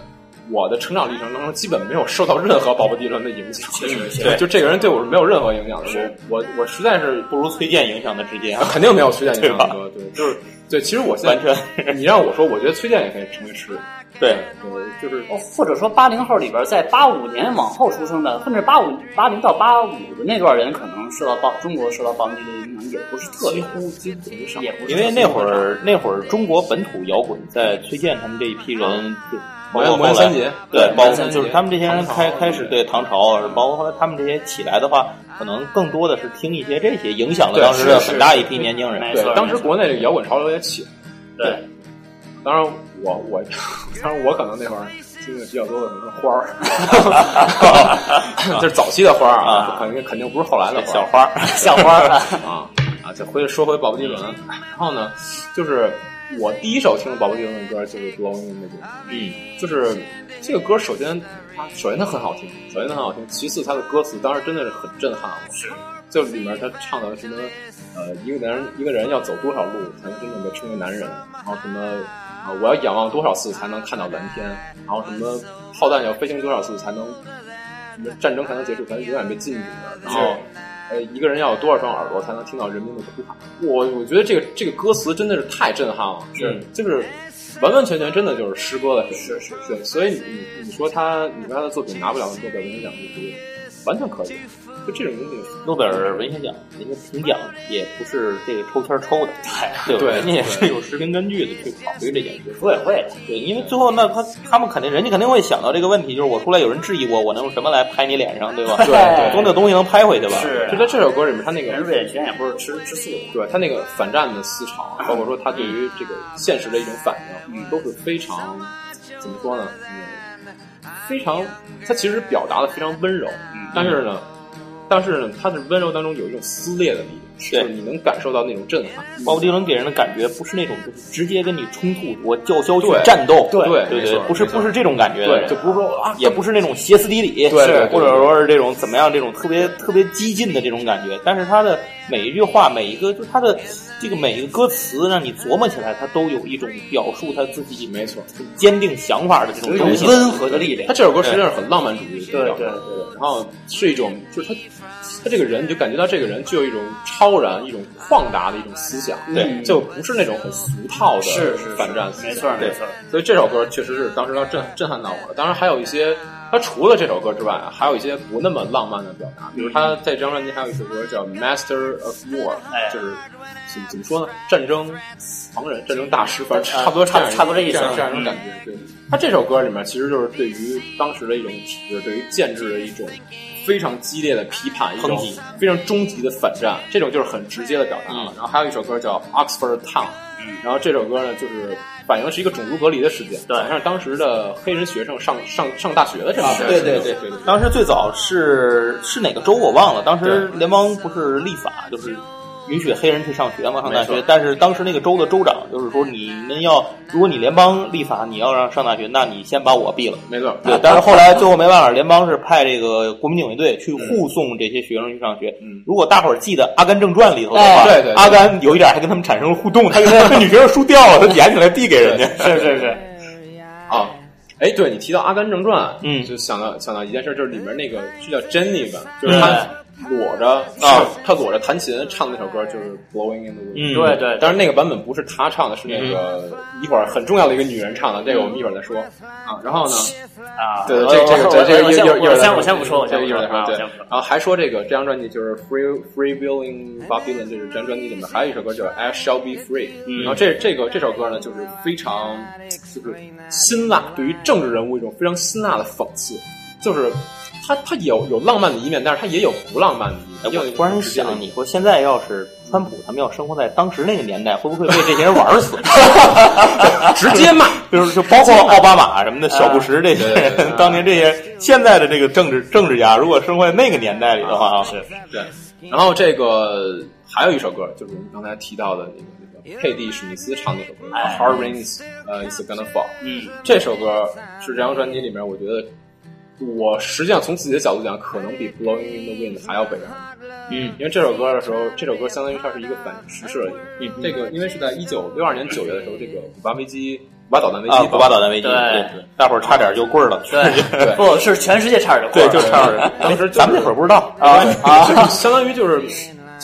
我的成长历程当中基本没有受到任何鲍勃迪伦的影响。对，就这个人对我是没有任何影响的。我我我实在是不如崔健影响的直接啊。肯定没有崔健影响的歌，对，就是对。其实我现在完你让我说，我觉得崔健也可以成为诗人。对，对，就是哦，或者说八零后里边，在八五年往后出生的，甚至八五八零到八五的那段人，可能受到暴中国受到鲍勃迪伦影响也不是特别，几乎几乎很少。也不是因为那会儿那会儿中国本土摇滚在崔健他们这一批人，就包括后来三杰对，包括就是他们这些人开开始对唐朝，包括后来他们这些起来的话，可能更多的是听一些这些，影响了当时的很大一批年轻人。对，当时国内这个摇滚潮流也起来了。对，当然我我当然我可能那会儿听的比较多的可能是花儿，就是早期的花儿啊，肯定肯定不是后来的花儿小花儿，小花儿 啊，啊啊！再回说回鲍勃迪伦，然后呢，就是我第一首听的鲍勃迪伦的歌就是《Blowing in the Wind》，嗯，就是这个歌，首先它首先它很好听，首先它很好听，其次它的歌词当时真的是很震撼我。是，就里面他唱的什么呃，一个男人一个人要走多少路才能真正被称为男人，然后什么啊、我要仰望多少次才能看到蓝天，然后什么炮弹要飞行多少次才能什么战争才能结束，才能永远被禁止的，然后。呃，一个人要有多少双耳朵才能听到人民的哭喊？我我觉得这个这个歌词真的是太震撼了，是就是完完全全真的就是诗歌的是是是，所以你你说他你说他的作品拿不了诺贝尔文学奖，就是完全可以，就这种东西，诺贝尔文学奖人家评奖也不是这个抽签抽的，对。对人家也是有实凭根据的去考虑这件事。组委会的，对，因为最后那他他们肯定人家肯定会想到这个问题，就是我出来有人质疑我，我能用什么来拍你脸上，对吧？对对。总得有东西能拍回去吧？是。就在这首歌里面，他那个人瑞典全也不是吃吃素的，对他那个反战的思潮，包括说他对于这个现实的一种反应，都是非常怎么说呢？非常他其实表达的非常温柔，但是呢，但是呢，他的温柔当中有一种撕裂的力量，就是你能感受到那种震撼。鲍勃迪伦给人的感觉不是那种就是直接跟你冲突，我叫嚣去战斗，对对对不是不是这种感觉的对，就不是说啊，也不是那种歇斯底里，对对对或者说是这种怎么样这种特别特别激进的这种感觉，但是他的每一句话，每一个就他的这个每一个歌词，让你琢磨起来，他都有一种表述他自己没错，很坚定想法的这种东西。温和的力量。他。这首歌实际上是很浪漫主义的，对对对。然后是一种，就是他他这个人，你就感觉到这个人具有一种超然、一种旷达的一种思想，对就不是那种很俗套的是是是反战思想，没错对没错。所以这首歌确实是当时要震震撼到我了。当然还有一些还他除了这首歌之外，还有一些不那么浪漫的表达，比如他在这张专辑还有一首歌叫《Master of War》，哎就是怎么怎么说呢？战争狂人、战争大师，反正差不多差差不多这意思这样这样一种感觉。对，他这首歌里面其实就是对于当时的一种体制、对于建制的一种非常激烈的批判，一种抨击非常终极的反战，这种就是很直接的表达了。然后还有一首歌叫《Oxford Town》，然后这首歌呢就是反映的是一个种族隔离的事件，对。好像是当时的黑人学生上上上大学的这么一个对事情对对对对。当时最早是是哪个州我忘了，当时联邦不是立法就是允许黑人去上学嘛，上大，学但是当时那个州的州长就是说你们要，如果你联邦立法你要让上大学，那你先把我毙了。没错，对，但是后来最后没办法，联邦是派这个国民警卫队去护送这些学生去上学。嗯。如果大伙儿记得《阿甘正传》里头的哎话，对对对。阿甘有一点还跟他们产生了互动，他跟他女学生书掉了，他捡起来递给人家。是是是，啊，哎，对你提到《阿甘正传》，嗯。就想到想到一件事，就是里面那个是叫 Jenny 吧，就是她裸着啊唱，她裸着弹琴唱那首歌，就是《Blowing in the Wind》。嗯对对，但是那个版本不是他唱的，是那个一会儿很重要的一个女人唱的，这个我们一会儿再说啊。然后呢，啊，对，对这这个我这这个一会儿一会儿再我先我先不说，我先一会儿再说。对。然后还说这个这张专辑就是 Free Free Willing Babylon 这是这张专辑里面还有一首歌叫 I Shall Be Free，然后这这个这首歌呢就是非常就是辛辣，对于政治人物一种非常辛辣的讽刺，就是它它有有浪漫的一面，但是它也有不浪漫的一面。我突然想，你说现在要是川普他们要生活在当时那个年代，会不会被这些人玩死？直接骂，就是就包括奥巴马什么的，小布什这些人，当年这些现在的这个政治政治家，如果生活在那个年代里的话啊，是对。然后这个还有一首歌，就是我们刚才提到的那个那个佩蒂史密斯唱那首歌，哎 Hard Rains，呃，It's Gonna Fall。嗯，这首歌是这张专辑里面，我觉得我实际上从自己的角度讲，可能比 Blowing in the Wind 还要北岸。嗯，因为这首歌的时候，这首歌相当于它是一个反映时事的一个。这个因为是在一九六二年九月的时候，这个古巴危机、古巴导弹危机古巴导弹危机，对对，大伙儿差点就棍儿了，对，不是全世界差点就棍儿，对就差点，当时就咱们那会儿不知道。啊啊，就是相当于就是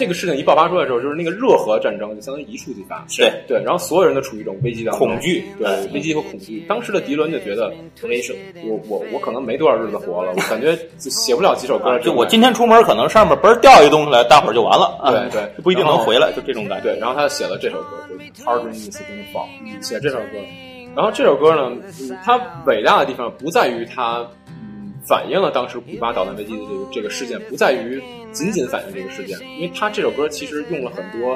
这个事情一爆发出来的时候，就是那个热核战争就相当于一触即发。对对，然后所有人都处于一种危机当中，恐惧对危机和恐惧。当时的迪伦就觉得，没事，我我我可能没多少日子活了，我感觉就写不了几首歌。就我今天出门，可能上面嘣掉一东西来，大伙儿就完了，对对就 不一定能回来，就这种感觉。对，然后他写了这首歌，就是《Hard Rain Is Gonna Fall》，写这首歌。然后这首歌呢，嗯它伟大的地方不在于它，嗯，反映了当时古巴导弹危机的这个这个事件，不在于仅仅反映这个事件，因为他这首歌其实用了很多，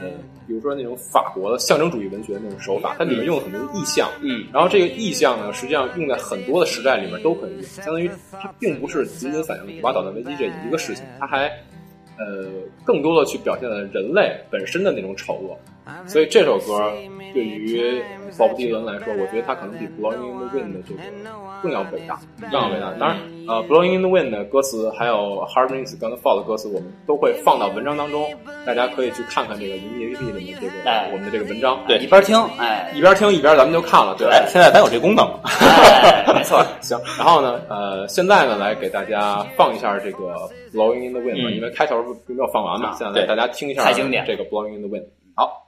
呃，比如说那种法国的象征主义文学的那种手法，它里面用了很多意象，嗯，然后这个意象呢，实际上用在很多的时代里面都可以用，相当于它并不是仅仅反映了古巴导弹危机这一个事情，它还呃更多的去表现了人类本身的那种丑恶。所以这首歌对于鲍勃迪伦来说，我觉得他可能比《Blowing in the Wind》的这个更要伟大，更要伟大。当然，呃，《Blowing in the Wind》的歌词还有《Hard Rain's Gonna Fall》的歌词，我们都会放到文章当中，大家可以去看看这个云 APP 里面这个哎我们的这个文章。对一边听，哎，一边听一边咱们就看了，对吧？哎，现在咱有这功能了，哎，没错，行，然后呢，呃，现在呢，来给大家放一下这个《Blowing in the Wind》吧，嗯因为开头并没有放完嘛，现在对来大家听一下这个《Blowing in the Wind》。好，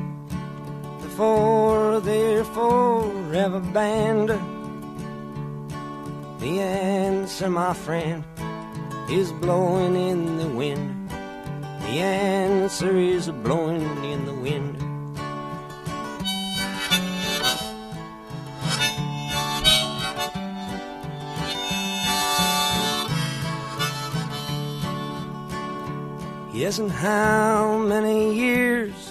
before they're forever banned? The answer, my friend, is blowing in the wind. The answer is blowing in the wind. Yes, and how many years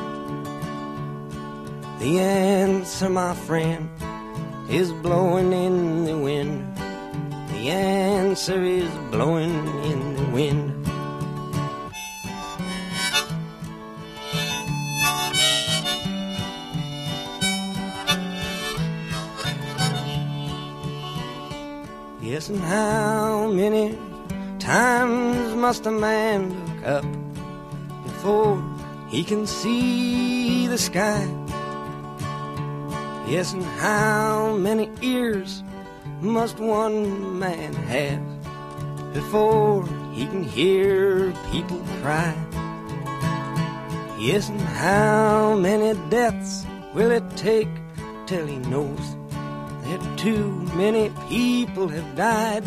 The answer, my friend, is blowing in the wind. The answer is blowing in the wind. Yes, and how many times must a man look up before he can see the sky? Yes, and how many ears must one man have before he can hear people cry? Yes, and how many deaths will it take till he knows that too many people have died?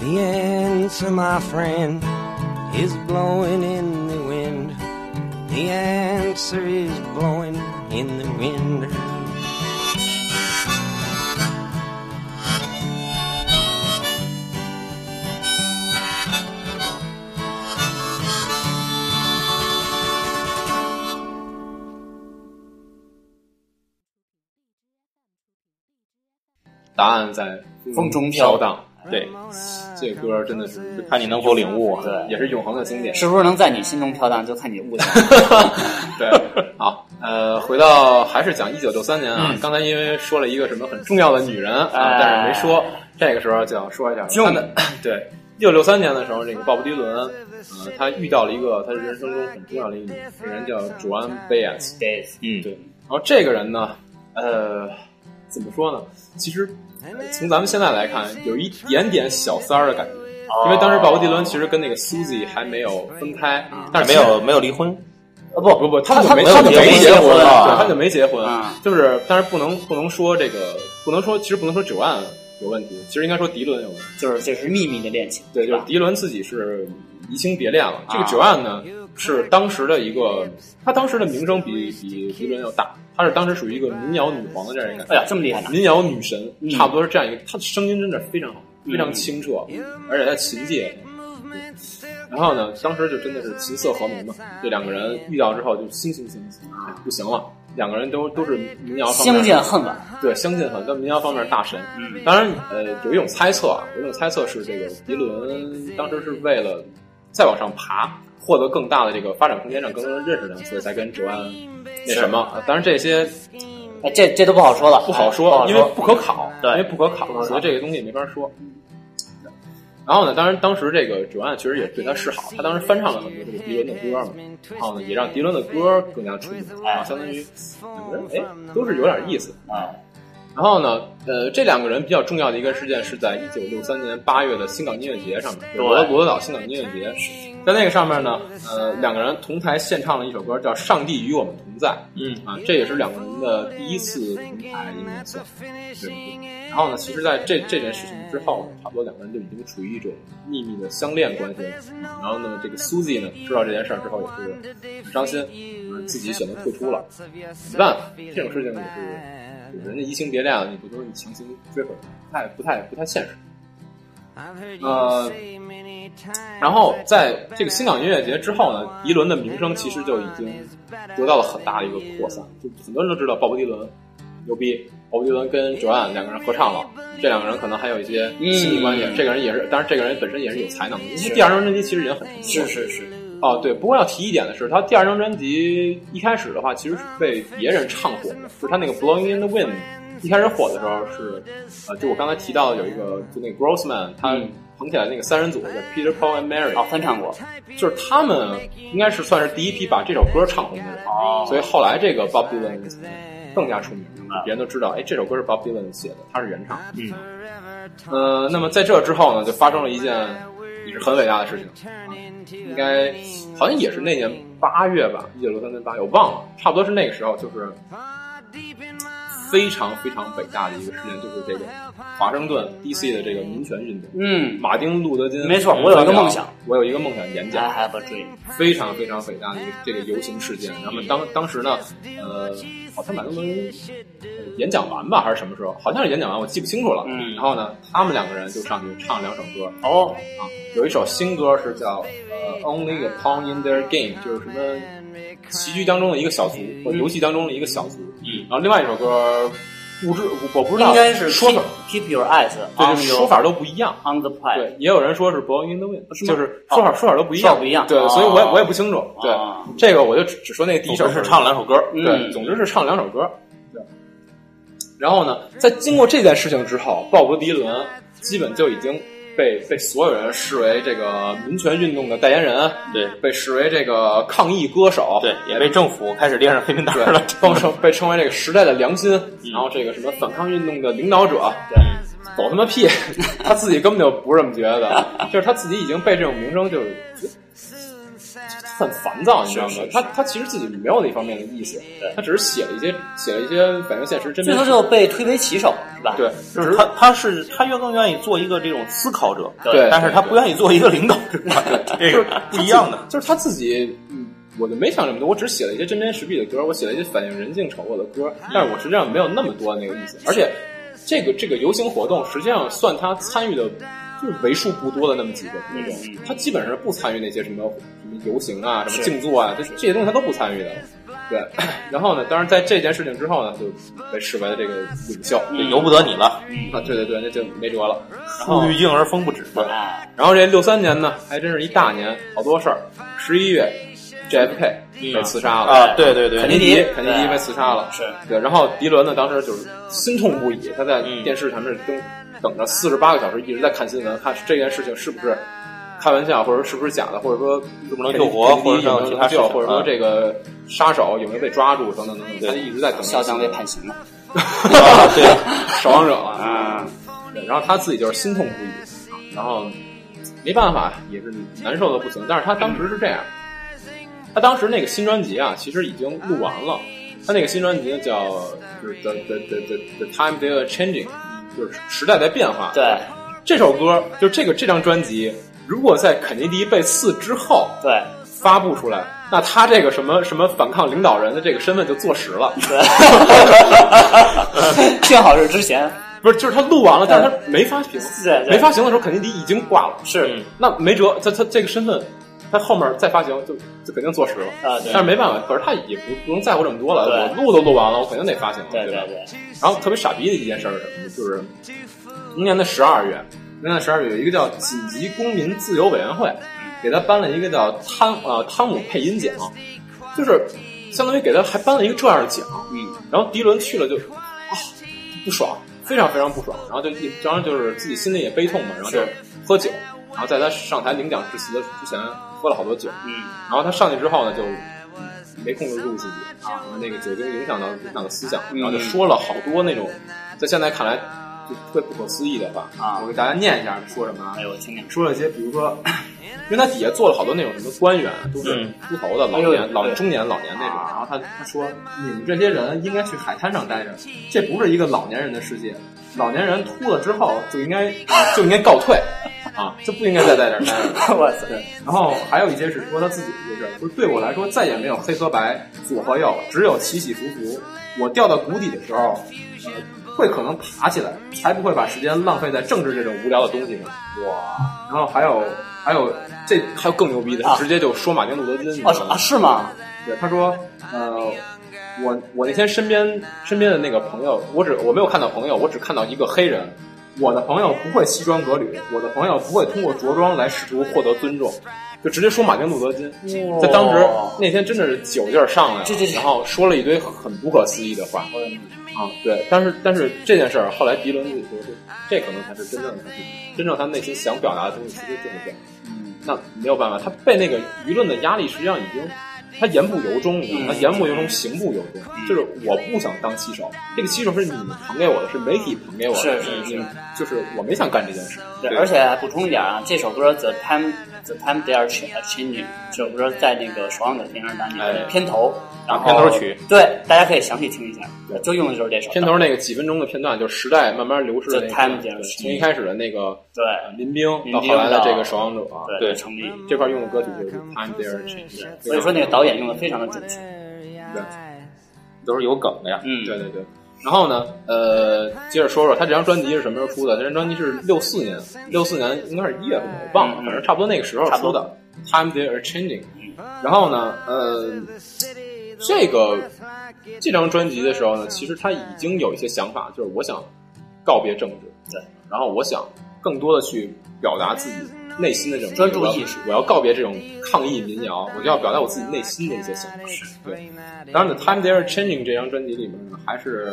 The answer, my friend, is blowing in the. The answer is blowing in the wind. 对，这歌真的是看你能否领悟啊。对，也是永恒的经典。是不是能在你心中飘荡，就看你悟的。对，好，呃，回到还是讲一九六三年啊。嗯刚才因为说了一个什么很重要的女人啊，哎但是没说，这个时候就要说一下他的。对，一九六三年的时候，这个鲍勃迪伦，呃，他遇到了一个他人生中很重要的一个女人，这个人叫 Joan Baez。对，嗯，对，然后这个人呢，呃，怎么说呢？其实呃从咱们现在来看，有一点点小三儿的感觉，因为当时鲍勃迪伦其实跟那个 Susie 还没有分开，但是没有没有离婚，啊不不不，他就没他就没就没结结婚啊对，他就没结婚啊，就是，但是不能不能说这个，不能说，其实不能说九万有问题，其实应该说迪伦有问题。就是这是秘密的恋情，对，就是迪伦自己是移情别恋了。这个啊九万呢，是当时的一个，他当时的名声比比迪伦要大，他是当时属于一个民谣女皇的这样一个。哎呀，这么厉害呢？民谣女神，嗯差不多是这样一个，她的声音真的非常好，非常嗯清澈，而且她琴技也很好。然后呢，当时就真的是琴瑟和鸣嘛，这两个人遇到之后就惺惺相惜，哎不行了，两个人都都是民谣方面相见恨晚，对相见恨，在民谣方面大神。嗯当然，呃，有一种猜测啊，有一种猜测是这个迪伦当时是为了再往上爬，获得更大的这个发展空间，让更多人认识他，所以才跟卓安那什么。啊当然这些哎，这这都不好说了，不好哎说，因为不可考，对因为不可考，所以这个东西没法说。然后呢，当然当时这个 Joanne 确实也对他示好，他当时翻唱了很多这个迪伦的歌嘛，然后呢也让迪伦的歌更加出名，啊，相当于两个人哎都是有点意思。啊，然后呢，呃，这两个人比较重要的一个事件是在一九六三年八月的新港音乐节上面，就是罗罗德岛新港音乐节，在那个上面呢，呃，两个人同台献唱了一首歌，叫《上帝与我们同在》。嗯啊，这也是两个人的第一次同台应该算。对对。然后呢，其实在这这件事情之后，差不多两个人就已经处于一种秘密的相恋关系了。然后呢，这个 Susie 呢，知道这件事儿之后也是很伤心，呃自己选择退出了。没办法，这种事情也是，人家移情别恋了，你不能你强行追回来，不太不太不太现实。呃，然后在这个新港音乐节之后呢，迪伦的名声其实就已经得到了很大的一个扩散，就很多人都知道鲍勃迪伦牛逼，鲍勃迪伦跟 Joanne 两个人合唱了，这两个人可能还有一些亲密关系。嗯这个人也是，当然这个人本身也是有才能的，因为第二张专辑其实已经很成熟了。是是是，哦，对，不过要提一点的是，他第二张专辑一开始的话，其实是被别人唱火的，就是他那个《Blowing in the Wind》，一开始火的时候是，呃，就我刚才提到的有一个，就那个 Grossman，他嗯。捧起来那个三人组叫 Peter Paul and Mary，、哦，翻唱过，就是他们应该是算是第一批把这首歌唱红的人，哦。所以后来这个 Bob Dylan 更加出名，别人都知道，哎，这首歌是 Bob Dylan 写的，他是原唱。嗯，呃，那么在这之后呢，就发生了一件也是很伟大的事情，啊。应该好像也是那年八月吧，一九六三年八月，我忘了，差不多是那个时候，就是非常非常伟大的一个事件，就是这个华盛顿 D.C. 的这个民权运动。嗯马丁·路德金，没错我有一个梦想，我有一个梦想演讲，，I have a dream。非常非常伟大的一个这个游行事件。然后当当时呢，呃，好像马丁路德金演讲完吧，还是什么时候？好像是演讲完，我记不清楚了。嗯然后呢，他们两个人就上去唱两首歌哦，啊，有一首新歌是叫呃 Only a Pawn in Their Game，就是什么棋局当中的一个小卒，或游戏当中的一个小卒。嗯，然后另外一首歌不知我不知道，应该是说 keep 法，keep your eyes 对，就是说法都不一样。on the prize。对，也有人说是 Blowing in the Wind，是就是说法说法都不一样，不一样对，哦所以我也我也不清楚。对哦，这个我就只只说那个第一首是唱了两首歌，嗯对，总之是唱了两首歌。对。然后呢，在经过这件事情之后，鲍勃迪伦基本就已经被被所有人视为这个民权运动的代言人，对被视为这个抗议歌手，对，也被政府开始列上黑名单了。，被称被称为这个时代的良心，然后这个什么反抗运动的领导者，对，走他妈屁，他自己根本就不是这么觉得，就是他自己已经被这种名声就是很烦躁，你知道吗？他他其实自己没有那方面的意思，他只是写了一些写了一些反映现实真最后面。就被推为棋手，是吧？对，就是他，他是他越更愿意做一个这种思考者，对但是他不愿意做一个领导者，这个不一样的。就是他自己，嗯，我就没想这么多，我只写了一些针砭时弊的歌，我写了一些反映人性丑恶的歌，但是我实际上没有那么多那个意思，而且这个这个游行活动实际上算他参与的，就是为数不多的那么几个活动，嗯他基本上不参与那些什么什么游行啊、什么静坐啊，这这些东西他都不参与的。对，然后呢，当然在这件事情之后呢，就被视为了这个领袖。嗯由不得你了，啊，对对对，那就没辙了。树欲静而风不止嘛。哎，然后这六三年呢，还真是一大年，好多事儿。十一月，JFK 被刺杀了啊，对对对，肯尼迪肯尼迪被刺杀了。是对，然后迪伦呢，当时就是心痛不已，他在嗯电视前面等等着四十八个小时，一直在看新闻，看这件事情是不是开玩笑，或者是不是假的，或者说能不能救活或者是有其他能救，或者说啊这个杀手有没有被抓住等等等等，他就一直在等肖这个新闻。将被判刑了。啊，对，守望者啊，对然后他自己就是心痛不已，然后没办法，也是难受的不行。但是他当时是这样，他当时那个新专辑啊，其实已经录完了。他那个新专辑叫就是 the the the the the time they are changing，就是时代在变化。对这首歌就这个这张专辑，如果在肯尼迪被刺之后对发布出来，那他这个什么什么反抗领导人的这个身份就坐实了。对，幸好是之前不是，就是他录完了，但是他没发行。对对没发行的时候，肯尼迪已经挂了。是嗯那没辙，他他这个身份，他后面再发行就就肯定坐实了。啊，对但是没办法，可是他也不不用在乎这么多了。我录都录完了，我肯定得发行了，吧？对对对，然后特别傻逼的一件事是什么呢？就是明年的十二月，明年的十二月有一个叫紧急公民自由委员会，给他颁了一个叫汤呃汤姆配音奖，就是相当于给他还颁了一个这样的奖。嗯，然后迪伦去了就啊不爽，非常非常不爽，然后就一当然就是自己心里也悲痛嘛，然后就喝酒，然后在他上台领奖致辞的之前喝了好多酒，嗯，然后他上去之后呢就没控制住自己啊，那个酒精影响到影响到思想，然后就说了好多那种在现在看来就特别不可思议的话啊我给大家念一下说什么啊哎。呦，我听听，说了一些，比如说，因为他底下坐了好多那种什么官员，都是嗯秃头的老年、老中年、老年那种。然后他他说，你们这些人应该去海滩上待着，这不是一个老年人的世界。老年人秃了之后就应该就应该告退啊，就不应该再在这儿待着。哇塞，然后还有一些是说他自己的一些事儿，说对我来说再也没有黑和白、左和右，只有起起伏伏。我掉到谷底的时候，呃，会可能爬起来，才不会把时间浪费在政治这种无聊的东西上。哇！然后还有还有这还有更牛逼的，啊直接就说马丁路德金，你知哦道吗啊是吗？对，他说，呃，我我那天身边身边的那个朋友，我只我没有看到朋友，我只看到一个黑人。我的朋友不会西装革履，我的朋友不会通过着装来试图获得尊重，就直接说马丁路德金。在当时那天真的是酒劲儿上来了，然后说了一堆很不可思议的话。啊，对，但是但是这件事儿后来迪伦自己说，这这可能才是真正的他自己，真正他内心想表达的东西其实就是这样。嗯，那没有办法，他被那个舆论的压力实际上已经他言不由衷，他言不由衷，行不由衷，就是我不想当骑手，这个骑手是你们捧给我的，是媒体捧给我的，是是是就是我没想干这件事，对，而且补充一点啊，这首歌《The Time The Time They Are Ch- Changing》这不是在那个《守望者电影版》里面的哎片头，然后片头曲，对，大家可以详细听一下，就用的就是这首片头那个几分钟的片段，就是时代慢慢流逝的那 The time they are 从一开始的那个对呃民兵到民兵后来的这个守望者啊，对对成立，这块用的歌曲就是 Time They Are Changing，所以说那个导演用的非常的准确，对都是有梗的呀。嗯，对对对。然后呢，呃，接着说说他这张专辑是什么时候出的？这张专辑是六四年，六四年应该是一月份，我忘了，反正差不多那个时候出的。Time They Are Changing。然后呢，呃，这个这张专辑的时候呢，其实他已经有一些想法，就是我想告别政治，对，然后我想更多的去表达自己内心的这种专注意识我要告别这种抗议民谣，我就要表达我自己内心的一些想法。对，当然呢，《Time They Are Changing》这张专辑里面呢，还是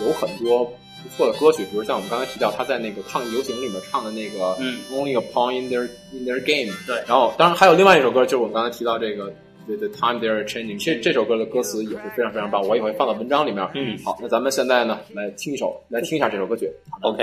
有很多不错的歌曲，比如像我们刚才提到他在那个抗议游行里面唱的那个嗯，Only a Pawn in Their in Their Game。对然后当然还有另外一首歌，就是我们刚才提到这个。对对，Time They Are Changing，这这首歌的歌词也是非常非常棒，我也会放到文章里面。嗯好，那咱们现在呢，来听一首，来听一下这首歌曲。OK，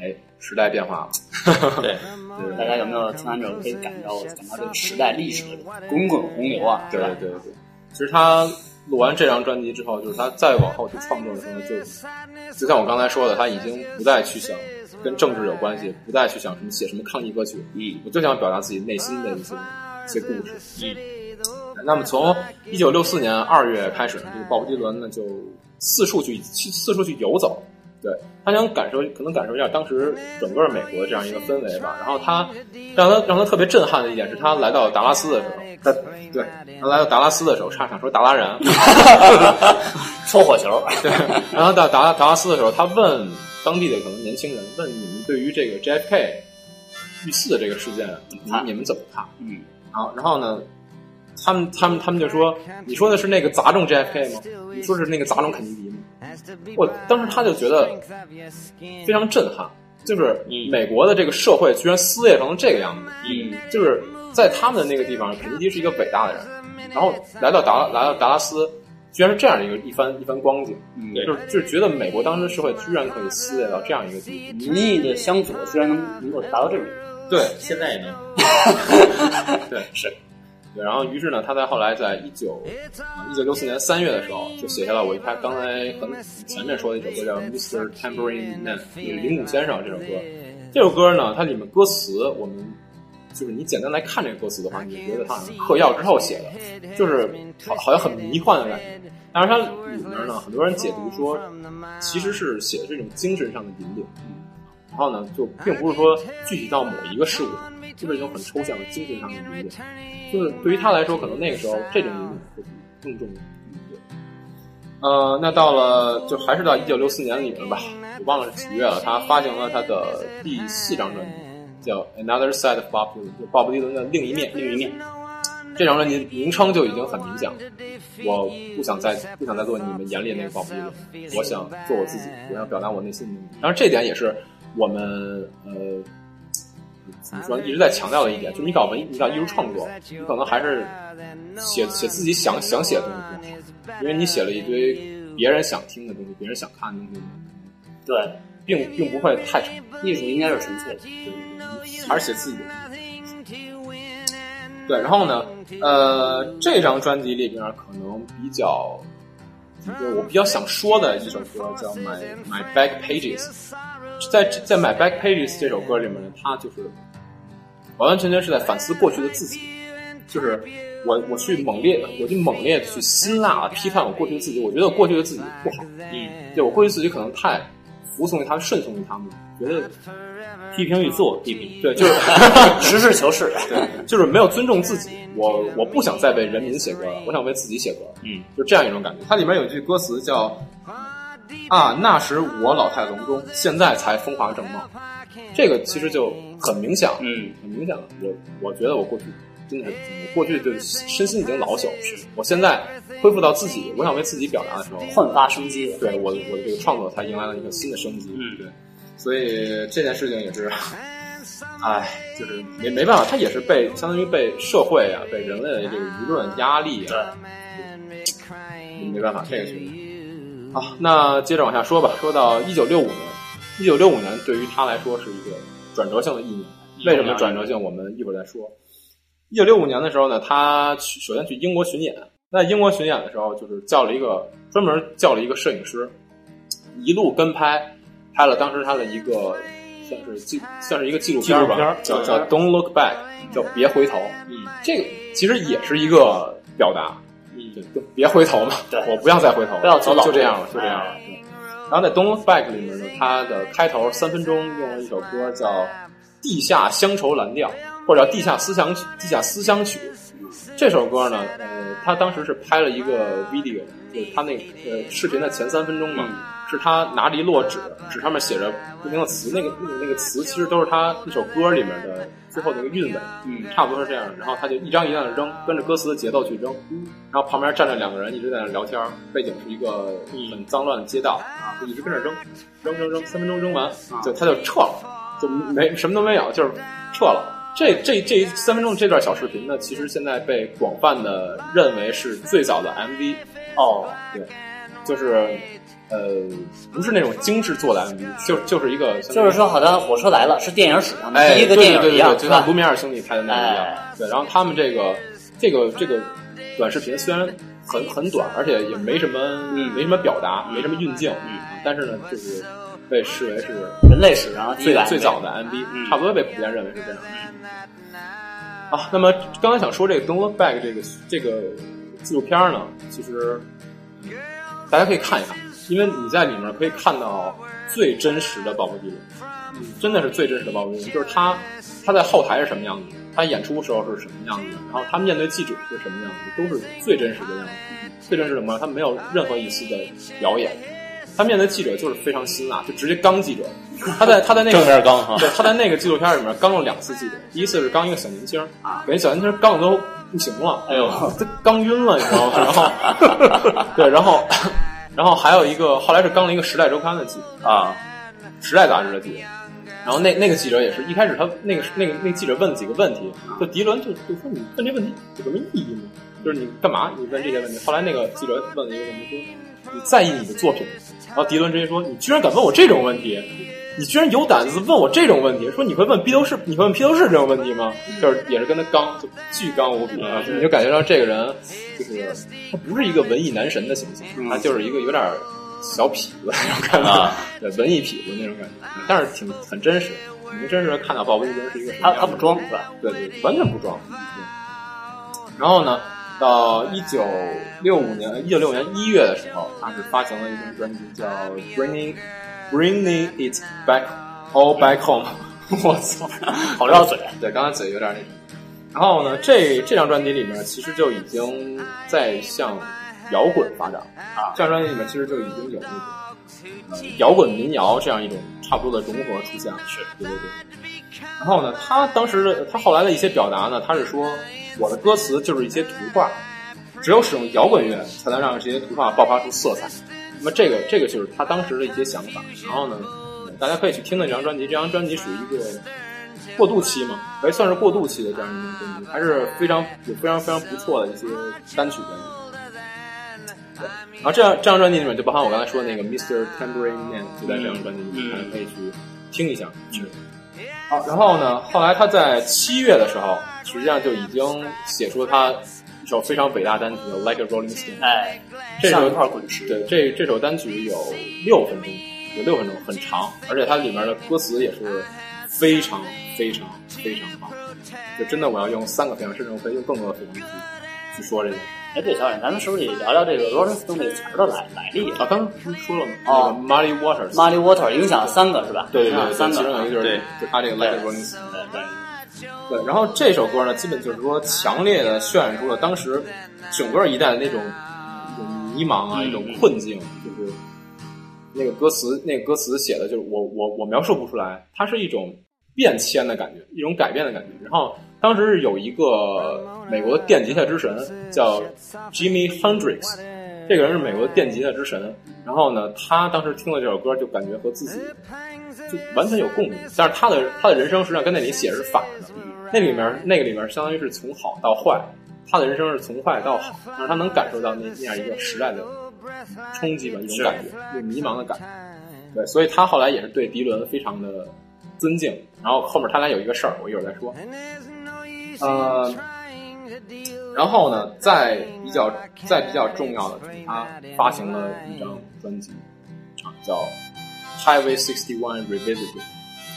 哎，时代变化了。对，大家有没有听完之后可以感到感到这个时代历史的滚滚洪流啊？对？对对，其实他录完这张专辑之后，就是他再往后去创作的时候，就就像我刚才说的，他已经不再去想跟政治有关系，不再去想什么写什么抗议歌曲，嗯，我就想表达自己内心的一些一些故事。嗯，那么从一九六四年二月开始呢，这个鲍勃迪伦呢就四处去去四处去游走，对他想感受，可能感受一下当时整个美国这样一个氛围吧。然后他让他让他特别震撼的一点是他来到达拉斯的时候，他对他来到达拉斯的时候，差点说达拉人，抽火球，对，然后到达达拉斯的时候，他问当地的可能年轻人，问你们对于这个 JFK 遇刺的这个事件，你你们怎么看？嗯，然后然后呢，他们他们他们就说，你说的是那个砸中 JFK 吗？你说是那个砸中肯尼迪吗？我当时他就觉得非常震撼，就是美国的这个社会居然撕裂成这个样子。嗯，就是在他们的那个地方，肯尼迪是一个伟大的人，然后来到达来到达拉斯，居然是这样一个一番一番光景。嗯就是就是觉得美国当时的社会居然可以撕裂到这样一个地步。民意的相左居然能能够达到这种，对现在也能。对是。对，然后于是呢，他在后来在一九一九六四年三月的时候，就写下了我他刚才很前面说的一首歌叫《Mr. Tambourine Man》，就是铃鼓先生这首歌。这首歌呢，它里面歌词，我们就是你简单来看这个歌词的话，你就觉得它好像嗑药之后写的，就是好好像很迷幻的感觉。但是它里面呢，很多人解读说，其实是写的这种精神上的引领。然后呢，就并不是说具体到某一个事物上，就是一种很抽象的精神上的引领。就是对于他来说，可能那个时候这种引领会比更重要。对，呃，那到了就还是到一九六四年里面吧，我忘了是几月了，他发行了他的第四张专辑，叫《Another Side of Bob Dylan》，就鲍勃迪伦的另一面。另一面。这张专辑名称就已经很明显了，我不想再不想再做你们眼里那个鲍勃迪伦，我想做我自己，我想表达我内心的。当然，这点也是我们呃怎么说一直在强调的一点，就是你搞文你搞艺术创作，你可能还是写写自己想想写的东西比较好，因为你写了一堆别人想听的东西，别人想看的东西，对，并并不会太成，艺术应该是纯粹的。还是写自己的。对，然后呢，呃，这张专辑里边可能比较，就是我比较想说的一首歌叫《My My Back Pages》。在在《My Back Pages》这首歌里面呢，他就是完完全全是在反思过去的自己，就是我我去猛烈，我去猛烈的去辛辣的批判我过去的自己，我觉得我过去的自己不好，嗯，对我过去自己可能太服从于他们，顺从于他们，觉得批评与自我批评，对，就是 实事求是，对，就是没有尊重自己。我我不想再为人民写歌了，我想为自己写歌。嗯，就这样一种感觉。它里面有一句歌词叫“啊，那时我老态龙钟，现在才风华正茂”。这个其实就很明显，嗯，很明显了。我我觉得我过去真的是，我过去就身心已经老朽，我现在恢复到自己，我想为自己表达的时候，焕发生机。对我我的这个创作才迎来了一个新的生机。嗯，对，所以这件事情也是。唉，就是没没办法，他也是被相当于被社会啊，被人类的这个舆论压力啊，没办法，这个是好。那接着往下说吧，说到一九六五年，一九六五年对于他来说是一个转折性的一年。为什么转折性？我们一会儿再说。一九六五年的时候呢，他去首先去英国巡演，在英国巡演的时候，就是叫了一个专门叫了一个摄影师，一路跟拍，拍了当时他的一个。算是纪算是一个纪录片吧，叫叫 Don't Look Back，叫别回头。嗯，这个其实也是一个表达，嗯，就别回头嘛，对我不要再回头，不要走老就这样了，就这样了。对。然后在 Don't Look Back 里面呢，它的开头三分钟用了一首歌叫《地下乡愁蓝调》，或者叫《地下思想曲》，地下思乡曲。这首歌呢，呃，他当时是拍了一个 video，就是他那个呃视频的前三分钟嘛。是他拿着一摞纸，纸上面写着不停的词，那个那个那个词其实都是他一首歌里面的最后那个韵尾，嗯，差不多是这样。然后他就一张一张的扔，跟着歌词的节奏去扔，然后旁边站着两个人一直在那聊天，背景是一个很脏乱的街道啊，就一直跟着扔，扔扔扔，三分钟扔完，就他就撤了，就没什么都没有，就是撤了。这这这三分钟这段小视频呢，其实现在被广泛的认为是最早的 MV。哦，对，就是。呃，不是那种精致做的 MV，就就是一个，就是说，好像火车来了，是电影史上的第一个电影一样，就像卢米埃尔兄弟拍的那个一样。哎、对，然后他们这个这个这个短视频虽然很很短，而且也没什么、嗯、没什么表达，没什么运镜，嗯，但是呢，就是被视为是人类史上最最早的 MV，、嗯、差不多被普遍认为是这样。啊，那么刚才想说这个《Don't Look Back》这个这个纪录片呢，其实嗯大家可以看一看，因为你在里面可以看到最真实的鲍勃迪伦，嗯，真的是最真实的鲍勃迪伦，就是他他在后台是什么样子，他演出时候是什么样子，然后他面对记者是什么样子，都是最真实的样子，最真实的模样，他没有任何一丝的表演。他面对记者就是非常辛辣，就直接刚记者。他在他在那个正面刚哈对，他在那个纪录片里面刚了两次记者，第一次是刚一个小年轻儿，给那小年轻儿刚的都不行了，哎呦，都刚晕了，你知道吗？然后 对，然后然后还有一个后来是刚了一个《时代周刊》的记，啊，《时代》杂志的记者。然后那那个记者也是一开始他那个那个那个记者问几个问题，就迪伦就就说你问这问题有什么意义吗？就是你干嘛你问这些问题？后来那个记者问了一个问题说你在意你的作品？然后迪伦直接说你居然敢问我这种问题，你居然有胆子问我这种问题，说你会问披头士你会问披头士这种问题吗？就是也是跟他刚就巨刚无比啊，你就感觉到这个人就是他不是一个文艺男神的形象，他就是一个有点儿小痞子那种感觉，啊对，文艺痞子那种感觉，但是挺很真实，你真实的看到鲍勃迪伦是一个他他不装是吧？对对，完全不装。对然后呢，到一九六五年，一九六五年一月的时候，他是发行了一张专辑叫《Bringing Bringing It Back All Back Home 》。我操，好绕嘴。对，刚才嘴有点那什么。然后呢，这这张专辑里面其实就已经在向摇滚发展啊这张专辑里面其实就已经有那种呃摇滚民谣这样一种差不多的融合出现了。是，对对对。然后呢，他当时的他后来的一些表达呢，他是说我的歌词就是一些图画，只有使用摇滚乐才能让这些图画爆发出色彩。那么这个这个就是他当时的一些想法。然后呢，嗯大家可以去听听这张专辑，这张专辑属于一个过渡期嘛，可以算是过渡期的这样一张专辑，还是非常有非常非常不错的一些单曲专辑。然后这张这张专辑里面就包含我刚才说的那个 Mr. Tambourine Man，就在这张专辑里面，嗯大家可以去听一下。是。好，然后呢，后来他在七月的时候，实际上就已经写出了他一首非常伟大的单曲叫《Like a Rolling Stone》。哎，这首像一块滚石。对，这这首单曲有六分钟，有六分钟，很长，而且它里面的歌词也是非常非常非常棒。就真的，我要用三个非常，甚至我可以用更多的非常去去说这个。哎，对，小冉，咱们是不是也聊聊这个 Rolling Stone 这个词儿的来来历啊，刚刚不是说了吗？个 Muddy Waters，？Muddy Water 影响三个是吧？对对对三个。其中有一个就是对就他这个 Like a Rolling Stone。对对对，然后这首歌呢，基本就是说强烈的渲染出了当时整个一代的那种一种迷茫啊，嗯一种困境，就是那个歌词，那个歌词写的就是我我我描述不出来，它是一种变迁的感觉，一种改变的感觉。然后当时是有一个美国的电吉他之神叫 Jimmy Hendrix，这个人是美国的电吉他之神。然后呢，他当时听了这首歌，就感觉和自己就完全有共鸣。但是他的他的人生实际上跟那里写的是反的，那里面那个里面相当于是从好到坏，他的人生是从坏到好，但是他能感受到那那样一个时代的冲击吧，一种感觉，一种迷茫的感觉。对，所以他后来也是对迪伦非常的尊敬。然后后面他俩有一个事儿，我一会儿再说。呃，然后呢，再比较再比较重要的是，他发行了一张专辑，啊，叫《Highway 61 Revisited》，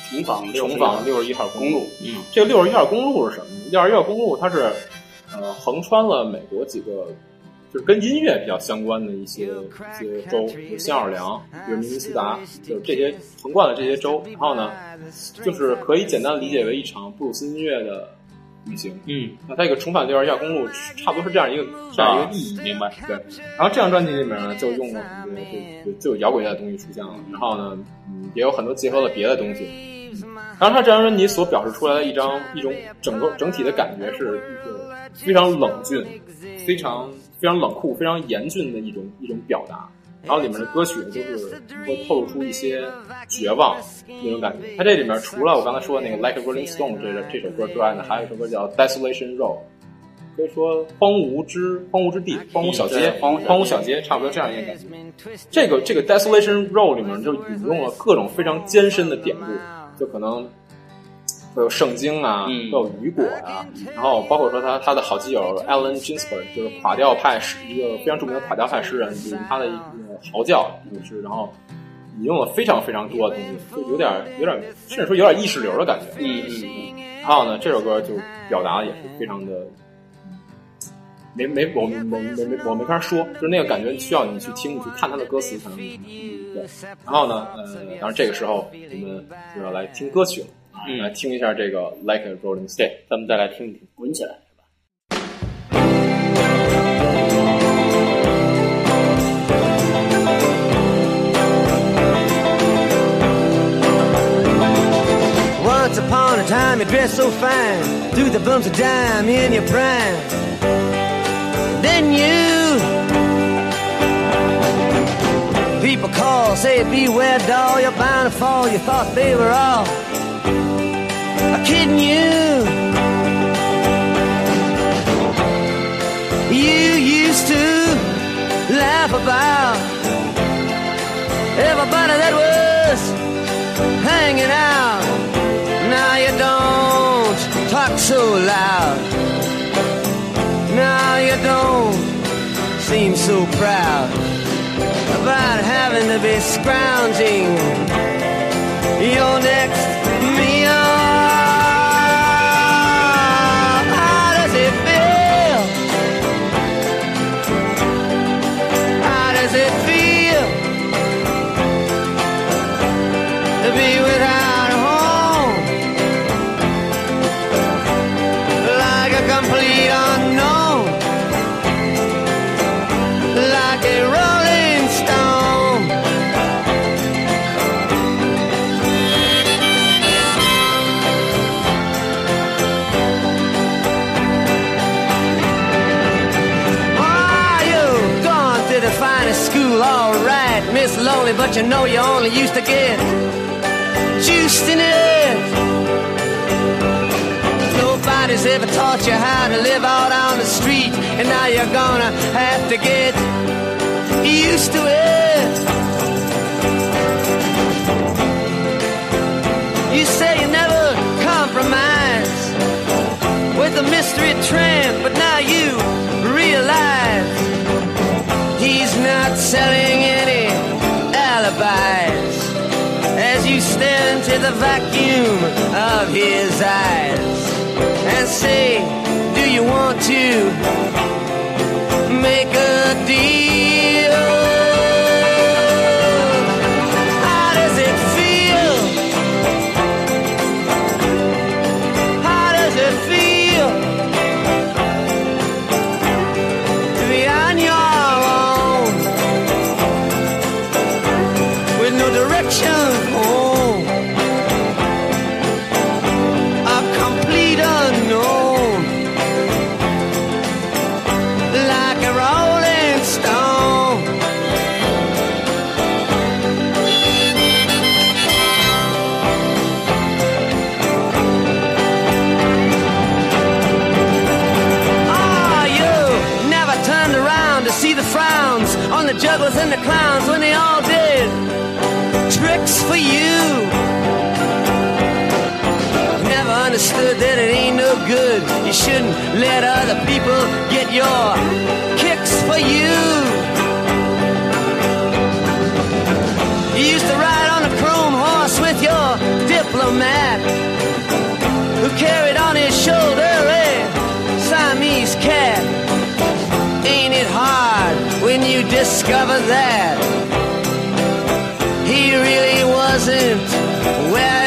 重访重访六十一号公路。嗯，这个六十一号公路是什么呢？六十一号公路它是呃横穿了美国几个就是跟音乐比较相关的一些一些州，比如新奥尔良，比如明尼苏达，就是这些横贯了这些州。然后呢，就是可以简单理解为一场布鲁斯音乐的旅行。嗯，那它这个重返六二一号公路，差不多是这样一个这样一个意义。明白。对，然后这张专辑里面呢，就用了很多就就就有摇滚乐的东西出现了，然后呢，嗯，也有很多结合了别的东西。然后他这张专辑所表示出来的一张一种整个整体的感觉是一个非常冷峻、非常非常冷酷、非常严峻的一种一种表达。然后里面的歌曲呢，都是会透露出一些绝望那种感觉。它这里面除了我刚才说的那个《Like a Rolling Stone》这个这首歌之外呢，还有一首歌叫《Desolation Road》，可以说荒芜之荒芜之地、荒芜小街、荒芜小街荒芜小街，差不多这样一个感觉。这个这个 Desolation Road 里面就引用了各种非常艰深的典故，就可能会有圣经啊，嗯会有雨果啊，然后包括说他他的好基友 Alan Ginsberg，就是垮掉派诗一个非常著名的垮掉派诗人，就是他的一个嚎叫也是，然后引用了非常非常多的东西，就有点有点甚至说有点意识流的感觉。嗯嗯然后呢，这首歌就表达的也是非常的，嗯没没我没没没没我没法说，就是那个感觉需要你去听，你去看他的歌词才能明白。对，然后呢，呃，当然这个时候我们就要来听歌曲了，啊嗯来听一下这个 Like a Rolling Stone。咱们再来听一听。滚起来是吧？ Once upon a time you dressed so fine, threw the bumps of dime in your prime. Then you people call, say beware doll, you're bound to fall. You thought they were all kidding you. You used to laugh about everybody that was hanging out. Now you don't talk so loud. Now you don't seem so proud about having to be scrounging your next complete unknown, like a rolling stone. Ah, you gone to the finest school, all right, Miss Lonely, but you know you only used to get juiced in it. Nobody's ever taught you how to live out on the street, and now you're gonna have to get used to it. You say you never compromise with a mystery tramp, but now you realize he's not selling any alibis as you stare into the vacuum of his eyes and say, Do you want to make a deal? You shouldn't let other people get your kicks for you. You used to ride on a chrome horse with your diplomat who carried on his shoulder a Siamese cat. Ain't it hard when you discover that he really wasn't where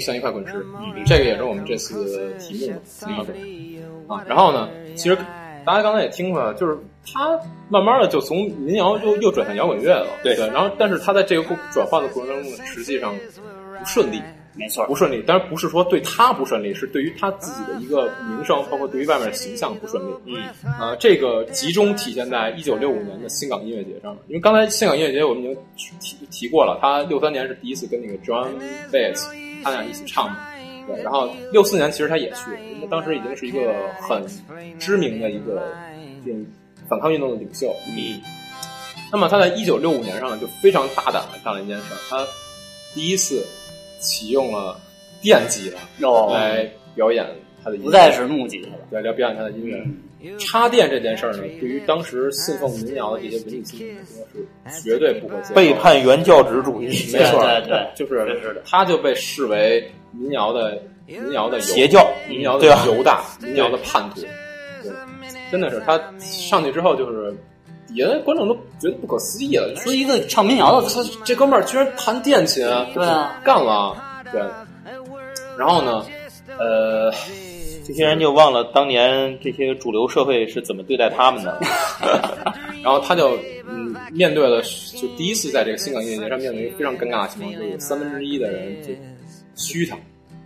像一块滚石，这个也是我们这次题目嘛，像一块滚石啊。然后呢，其实大家刚才也听出来了，就是他慢慢的就从民谣又又转向摇滚乐了，对对。然后，但是他在这个过转换的过程中呢，实际上不顺利，没错不，顺利。当然不是说对他不顺利，是对于他自己的一个名声，包括对于外面的形象不顺利。嗯，啊，这个集中体现在一九六五年的新港音乐节上面。因为刚才新港音乐节我们已经提提过了，他六三年是第一次跟那个 John Baez 他俩一起唱的。对，然后六四年其实他也去了，因为当时已经是一个很知名的一个这种反抗运动的领袖。嗯，那么他在一九六五年上呢，就非常大胆的干了一件事儿，他第一次启用了电吉他哦，来表演他的音乐，不再是木吉他了。对来表演他的音乐。嗯插电这件事儿呢，对于当时信奉民谣的这些文艺青年来说是绝对不会接。背叛原教旨主义，没错，对对对。就是是是的他就被视为民谣的民谣的犹邪教。民谣的犹大，民谣的叛徒。对，真的是他上去之后，就是底下的观众都觉得不可思议了，说一个唱民谣的，他这哥们儿居然弹电琴，对啊，干了，对。然后呢，呃，这些人就忘了当年这些主流社会是怎么对待他们的。然后他就嗯面对了，就第一次在这个新港音乐节上面对一个非常尴尬的情况，就是有三分之一的人就虚他，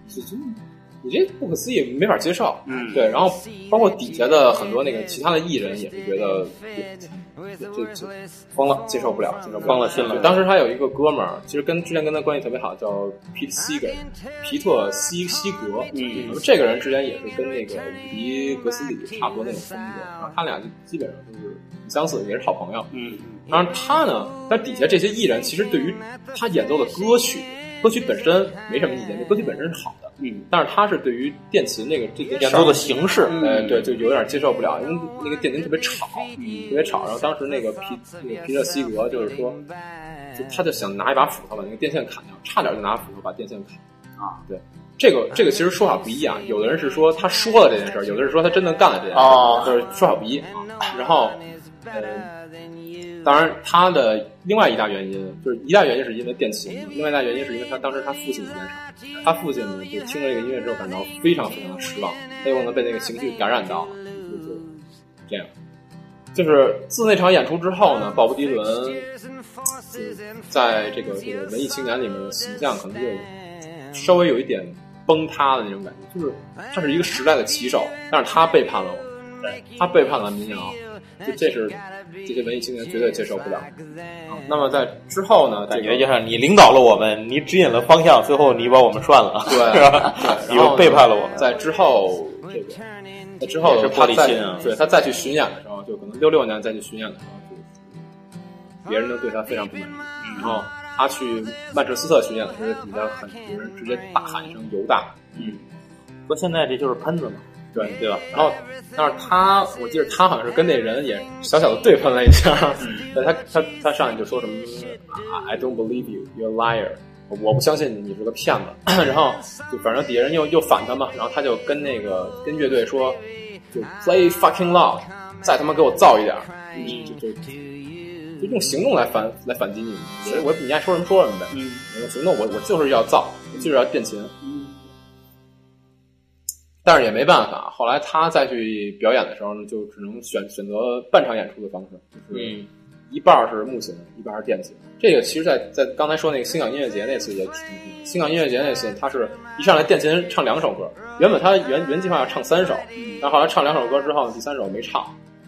就就你这不可思议，没法接受。嗯对，然后包括底下的很多那个其他的艺人也是觉得这这这疯了，接受不了，接受不了疯了心了对当时他有一个哥们儿，其实跟之前跟他关系特别好，叫 Pete Seeger，皮特西西格。嗯那么这个人之前也是跟那个伍迪格斯里差不多那种风格，然后他俩就基本上就是很相似，也是好朋友。嗯，当然他呢，但底下这些艺人其实对于他演奏的歌曲，歌曲本身没什么意见，这歌曲本身是好的。嗯，但是他是对于电琴那个演奏的形式，呃，对，就有点接受不了，因为那个电琴特别吵，特别吵。然后当时那个皮那个皮特西格就是说，就他就想拿一把斧头把那个电线砍掉，差点就拿斧头把电线砍啊。对，这个这个其实说法不一啊，有的人是说他说了这件事儿，有的人说他真的干了这件事儿，哦就是说法不一啊。然后，呃，当然他的另外一大原因就是一大原因是因为电琴，另外一大原因是因为他当时他父亲在场，他父亲呢就听了这个音乐之后感到非常非常的失望，他有可能被那个情绪感染到了，就是这样。就是自那场演出之后呢，鲍勃迪伦在这个这个文艺青年里面的形象可能就稍微有一点崩塌的那种感觉，就是他是一个时代的旗手，但是他背叛了我，他背叛了民谣，就这是这些文艺青年绝对接受不了。啊那么在之后呢，这个感觉就像你领导了我们，你指引了方向，最后你把我们涮了，对 是吧？对，你又背叛了我们。在之后，这个在之后也是他再玻璃心啊对他再去巡演的时候，就可能六六年再去巡演的时候，就别人都对他非常不满意。然后他去曼彻斯特巡演的时候，底下很有人直接大喊一声“犹大”，嗯，说现在这就是喷子嘛，对对吧？然后，但是他，我记得他好像是跟那人也小小的对喷了一下，对他他他上来就说什么啊 “I don't believe you, you're a liar”，我不相信你你是个骗子。然后就反正底下人又又反他嘛，然后他就跟那个跟乐队说，就 play fucking loud，再他妈给我造一点儿，就就就就用行动来反来反击你们。我我你爱说什么说什么呗，嗯用行动我我就是要造，我就是要变琴。嗯但是也没办法，后来他再去表演的时候呢，就只能选选择半场演出的方式，就是嗯一半是木琴，一半是电琴。这个其实在，在刚才说那个新港音乐节那次也挺新港音乐节那次，他是一上来电琴唱两首歌，原本他原原计划要唱三首，但后来唱两首歌之后，第三首没唱，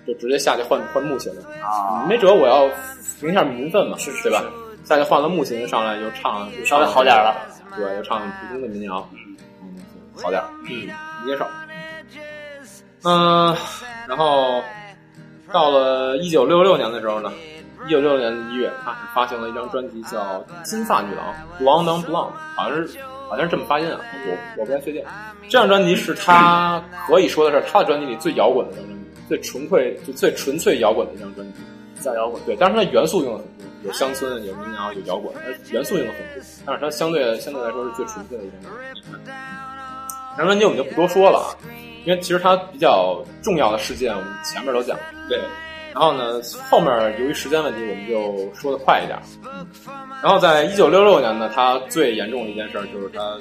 就直接下去换换木琴了。啊，没辙，我要平一下民愤嘛，是是对吧？下去换了木琴，上来就唱稍微好点了，对，就唱普通的民谣，嗯，好点儿，嗯，能接受。嗯，然后到了一九六六年的时候呢，一九六六年的一月，他是发行了一张专辑叫《金发女郎》（Blonde on Blonde），好像是好像是这么发音啊，我我不太确定。这张专辑是他可以说的是他的专辑里最摇滚的一张专辑，最纯粹就最纯粹摇滚的一张专辑。叫摇滚。对，但是它元素用的很多，有乡村，有民谣，有摇滚，它元素用的很多，但是它相对相对来说是最纯粹的一张专辑。这张专辑我们就不多说了啊，因为其实它比较重要的事件我们前面都讲了。对，然后呢，后面由于时间问题，我们就说的快一点。嗯然后在一九六六年呢，他最严重的一件事儿就是他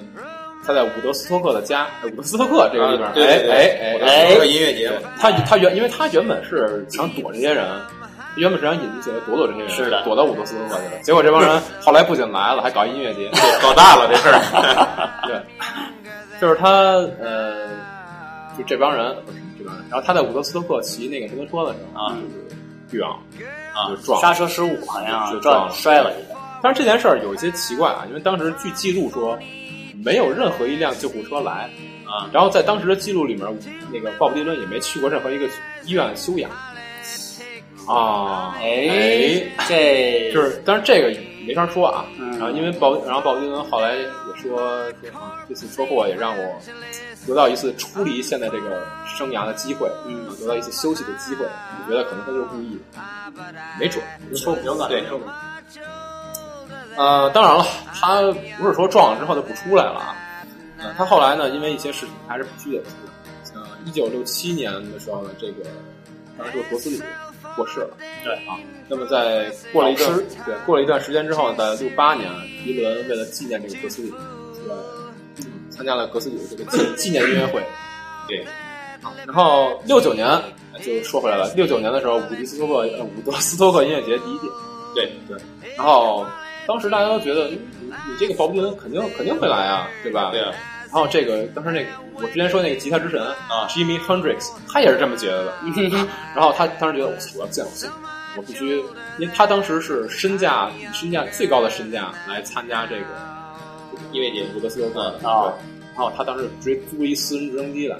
他在伍德斯托克的家，呃伍德斯托克这个地方，啊对对对哎哎哎哎这个音乐节，他他原因为他原本是想躲这些人，原本是想引进起来躲躲这些人，是的躲到伍德斯托克去了。结果这帮人后来不仅来了，还搞音乐节，搞大了这事儿。对，就是他呃，就这帮人不是这帮人，然后他在伍德斯托克骑那个摩托车的时候啊就是遇上啊就撞刹车失误，好像就撞了摔了一下。但是这件事儿有一些奇怪啊，因为当时据记录说，没有任何一辆救护车来啊，然后在当时的记录里面，那个鲍勃迪伦也没去过任何一个医院休养啊，哎，这就是，但是这个没法说啊。嗯然后因为鲍，然后鲍勃迪伦后来也说说啊，这次车祸也让我得到一次出离现在这个生涯的机会，嗯得到一次休息的机会。我觉得可能他就是故意的，没准说不定对。呃，当然了，他不是说撞了之后就不出来了啊。呃，他后来呢，因为一些事情还是必须得出来。像一九六七年的时候呢，这个当时罗斯里过世了。对啊，那么在过了一段对过了一段时间之后，在六八年，迪伦为了纪念这个格斯里，参加了格斯里的这个纪纪念音乐会。对，啊，然后六九年就说回来了，六九年的时候，伍迪斯托克呃伍德斯托克音乐节第一届。对对，然后当时大家都觉得，嗯你你这个鲍勃迪伦肯定肯定会来啊，对吧？对啊。然后这个当时那个我之前说那个吉他之神啊，Jimmy Hendrix，他也是这么觉得的。然后他当时觉得我，我要见我信，我必须，因为他当时是身价以身价最高的身价来参加这个音乐节伍德斯托克的，啊对。然后他当时直接租了一私人直升机来，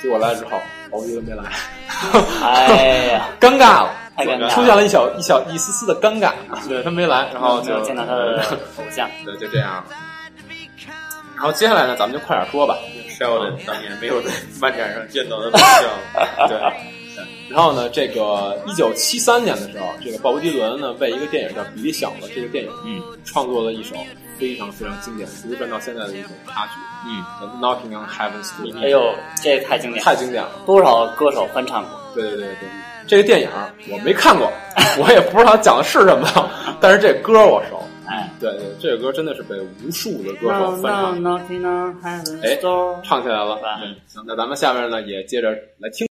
结果来了之后，鲍勃迪伦没来，哎呀，尴尬了，太尴尬了出现了一小一小一丝丝的尴尬，对他没来，然后就见到他的偶像。对，就这样。然后接下来呢，咱们就快点说吧。Sheldon 当年没有在漫展上见到的偶像，对。然后呢，这个一九七三年的时候，这个鲍勃迪伦呢为一个电影叫《比利小子》这个电影，嗯，创作了一首非常非常经典、流传到现在的一首插曲，嗯《Knocking on Heaven's Door》，哎呦，这太经典，太经典了。多少歌手翻唱过。对对对对，这个电影我没看过，我也不知道讲的是什么，但是这歌我熟。哎，对对，这首歌真的是被无数的歌手翻唱。哎。唱起来了。行，那咱们下面呢也接着来听。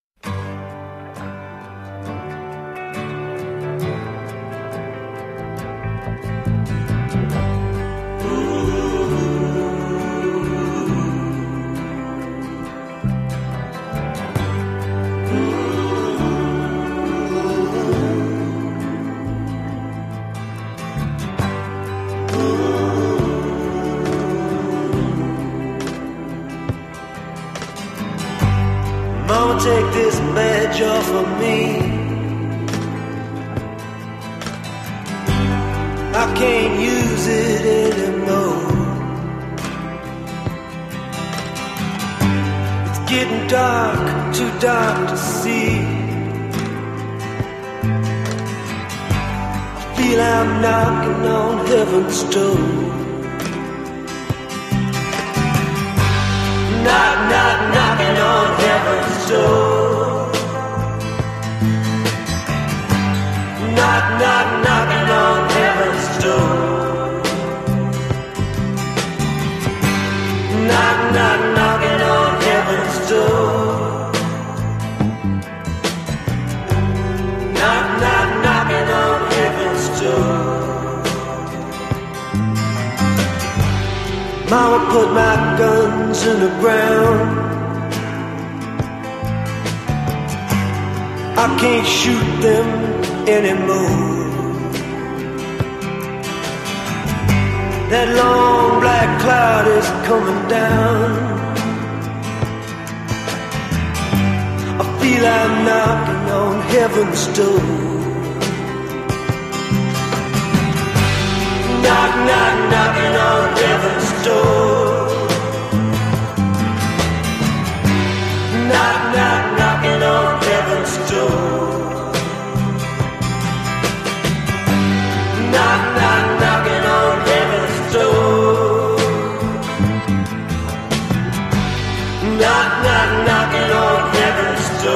Knock, knock, knocking on heaven's door.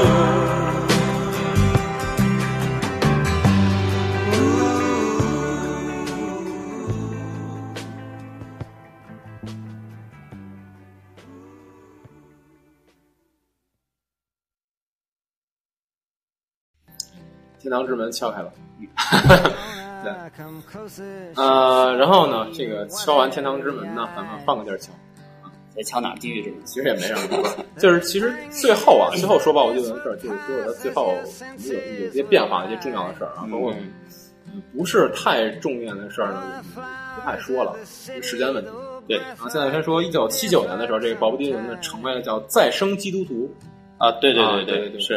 《天堂之门》敲开了。对，呃，然后呢，这个敲完天堂之门呢，咱们换个地儿敲。在敲哪儿地狱之门？其实也没什么，就是其实最后啊，最后说鲍勃迪伦的事儿，就是说他最后有有些变化，一些重要的事儿啊，包括嗯。不是太重要的事儿呢，不太说了，时间问题。对，然后现在先说一九七九年的时候，这个鲍勃迪伦呢成为了叫再生基督徒，啊，对对啊对对对是。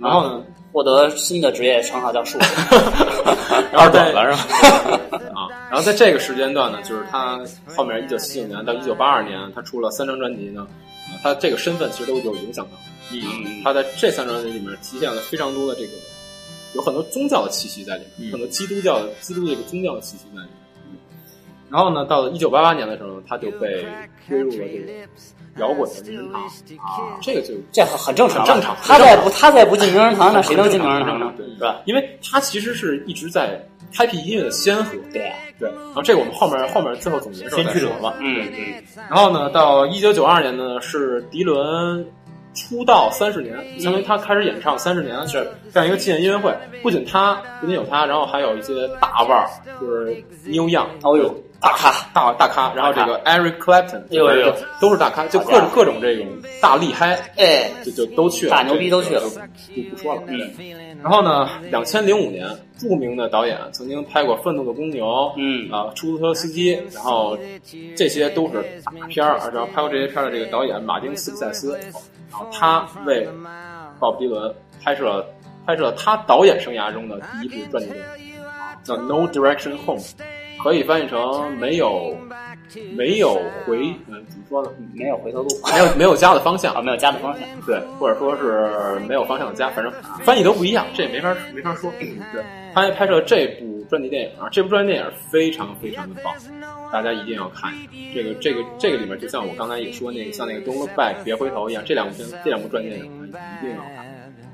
然后呢，获得新的职业称号叫术士。然后在短了是吧？啊，然后在这个时间段呢，就是他后面一九七九年到一九八二年，他出了三张专辑呢，啊，他这个身份其实都有影响到。嗯，他在这三张专辑里面体现了非常多的这个，有很多宗教的气息在里面，嗯很多基督教的基督这个宗教的气息在里面。嗯然后呢，到了一九八八年的时候，他就被归入了这个摇滚的名人堂啊，这个就这很很正常，很正常。他再不他再不进名人堂，那谁能进名人堂呢？对是吧？因为他其实是一直在开辟音乐的先河。对。呀，对，然后这个我们后面后面最后总结的时候再说。先驱者嘛，嗯。嗯，然后呢，到一九九二年呢，是迪伦出道三十年，相当于他开始演唱三十年，是。这样一个纪念音乐会。不仅他，不仅有他，然后还有一些大腕儿，就是 Neil Young，哦呦，大咖，大大咖，然后这个 Eric Clapton，呦呦呦。都是大咖，就各种各种这种大厉害，哎，就就都去了，大牛逼都去了。就就不说了。嗯，然后呢，两千零五年，著名的导演曾经拍过《愤怒的公牛》，嗯。啊，出租车司机，然后这些都是大片儿，然后拍过这些片儿的这个导演马丁斯塞斯，然后他为鲍勃迪伦拍摄了拍摄了他导演生涯中的第一部传记电影，叫《No Direction Home》，可以翻译成没有没有回，嗯，怎么说呢？没有回头路，没有没有家的方向啊，，没有家的方向。对，或者说是没有方向的家，反正翻译都不一样，这也没法没法说。对，他还拍摄这部传记电影啊，这部传记电影非常非常的棒，大家一定要看。这个这个这个里面，就像我刚才也说那个，像那个《Don't Look Back》别回头一样，这两部片这两部传记电影一定要看。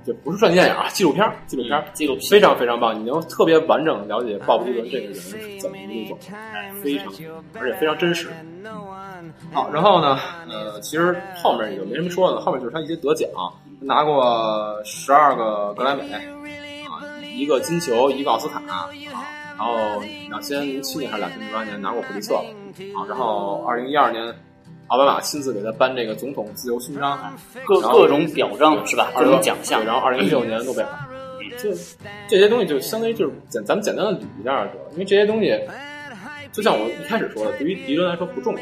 就不是传记电影啊，纪录片儿，纪录片儿，纪录片非常非常棒，你能特别完整的了解鲍勃迪伦这个人是怎么一路走的，哎非常，而且非常真实。好，然后呢，呃，其实后面也就没什么说的，后面就是他一些得奖，拿过十二个格莱美，啊，一个金球，一个奥斯卡，啊，然后两千零七年还是两千零八年拿过普利策，啊，然后二零一二年奥巴马亲自给他颁这个总统自由勋章，各各种表彰是吧？各种奖项，然后二零一六年诺贝尔，这这些东西就相当于就是简咱们简单的捋一下就得了，因为这些东西，就像我一开始说的，对于迪伦来说不重要，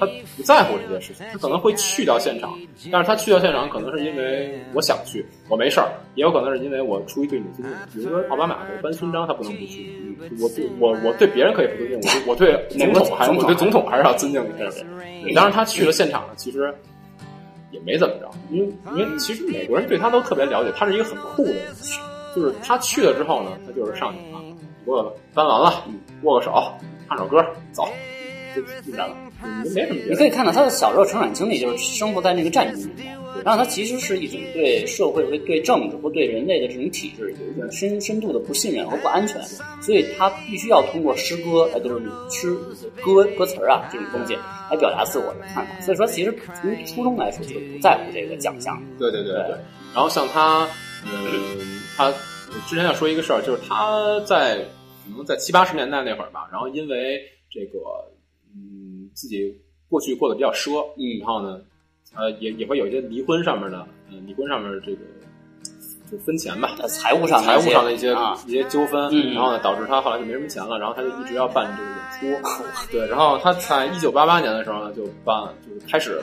他不在乎这些事情，他可能会去掉现场，但是他去掉现场可能是因为我想去，我没事儿，也有可能是因为我出于对你的尊敬，比如说奥巴马给颁勋章，他不能不去，我对我我对别人可以不尊敬，我对我对 总统还是我对总统还是要尊敬一下的。当然他去了现场呢，其实也没怎么着，因为因为其实美国人对他都特别了解，他是一个很酷的人，就是他去了之后呢，他就是上去啊，不过搬完了，握个手，唱首歌，走，就进来了。就没什么别的。你可以看到他的小时候成长经历，就是生活在那个战争年代，然后他其实是一种对社会、和对政治或对人类的这种体制有一种深深度的不信任和不安全，所以他必须要通过诗歌，呃，就是诗歌歌词啊这种东西来表达自我的看法。所以说，其实从初中来说，就不在乎这个奖项。对对对对。然后像他，嗯，他之前要说一个事儿，就是他在可能在七八十年代那会儿吧，然后因为这个，嗯，自己过去过得比较奢，嗯然后呢，呃，也也会有一些离婚上面的，嗯、离婚上面的这个就分钱吧，呃，财务上财务上的一些、啊，一些纠纷，嗯然后呢，导致他后来就没什么钱了，然后他就一直要办这个演出，对，然后他在一九八八年的时候呢，就办就是开始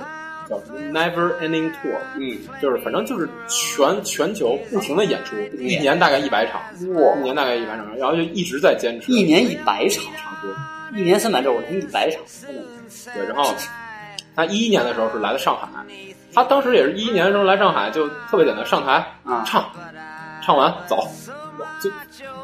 叫什么？Never Ending Tour，嗯，就是反正就是全全球不停的演出，一年。大概一百场，哇。一年大概一百场，然后就一直在坚持，一年一百场，差不多，一年三百六十天，一百场，对，然后他一一年的时候是来的上海，他当时也是一一年的时候来上海，就特别简单，上台啊。唱，唱完走，就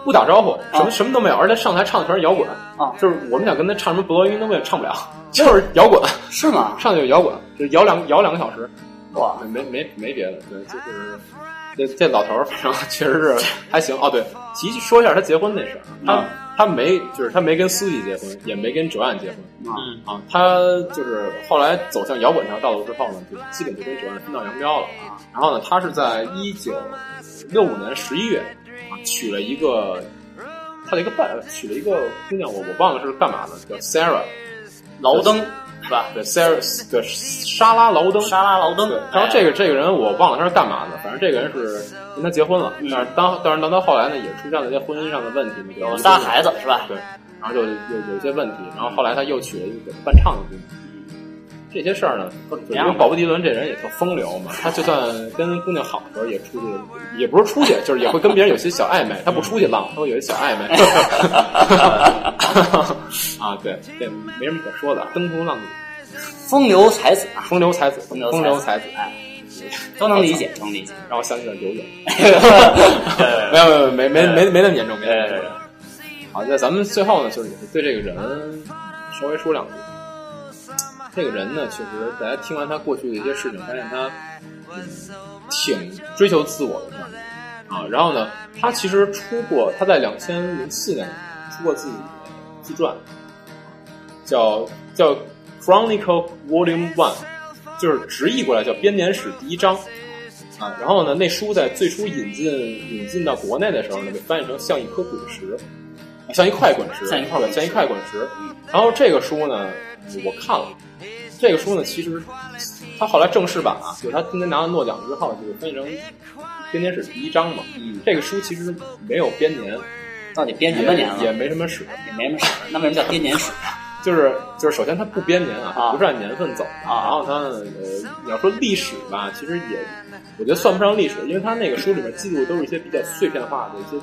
不打招呼，什么、啊什么都没有，而且上台唱的全是摇滚，啊就是我们想跟他唱什么不落音都没有，唱不了，就是摇滚，是吗？上去就摇滚，就摇两摇两个小时，哇，没没没别的，对，就是这这老头儿，反正确实是还行。哦，对，提说一下他结婚那事儿，他、啊他没就是他没跟苏西结婚，也没跟哲安结婚。嗯。啊，他就是后来走向摇滚这条道路之后呢，就基本就跟哲安分道扬镳了。啊。然后呢，他是在一九六五年十一月啊娶了一个他的一个伴，娶了一个姑娘，我我忘了是干嘛的，叫 Sarah，劳登是吧？对 Sarah 对莎拉劳登，莎拉劳登对，，然后这个这个人我忘了他是干嘛的，反正这个人是跟他结婚了，但是当但是当他后来呢，也出现了一些婚姻上的问题，就有仨孩子是吧？对，然后就有有一些问题，然后后来他又娶了一个给他伴唱的姑娘。这些事儿呢，因为鲍勃迪伦这人也特风流嘛，他就算跟姑娘好的时候，也出去，也不是出去，就是也会跟别人有些小暧昧。他不出去浪，他会有一些小暧昧。啊，对，这没什么可说的，登徒浪子，风流才子啊，风流才子，风流风流才子，哎，都能理解，都能理解。让我想起了游泳。没有没有没没没没那么严重，没那么严重。好，那咱们最后呢，就是也是对这个人稍微说两句。这个人呢，确实大家听完他过去的一些事情，发现他嗯挺追求自我的啊。然后呢，他其实出过，他在两千零四年出过自己的自传，叫叫《Chronicle Volume One》，就是直译过来叫编年史第一章。啊，然后呢，那书在最初引进引进到国内的时候呢，被翻译成像一颗滚石，啊像一块滚石，像一块滚像一块滚石。然后这个书呢，我看了，这个书呢，其实它后来正式版啊，就是他今年拿了诺奖之后，就是翻译成编年史第一章嘛。嗯，这个书其实没有编年，到底编什么年了？也也没什么史，也没什么史，那为什么叫编年史？就是就是首先它不编年啊，啊不是按年份走的啊然后它呃，你要说历史吧，其实也我觉得算不上历史，因为它那个书里面记录都是一些比较碎片化的一些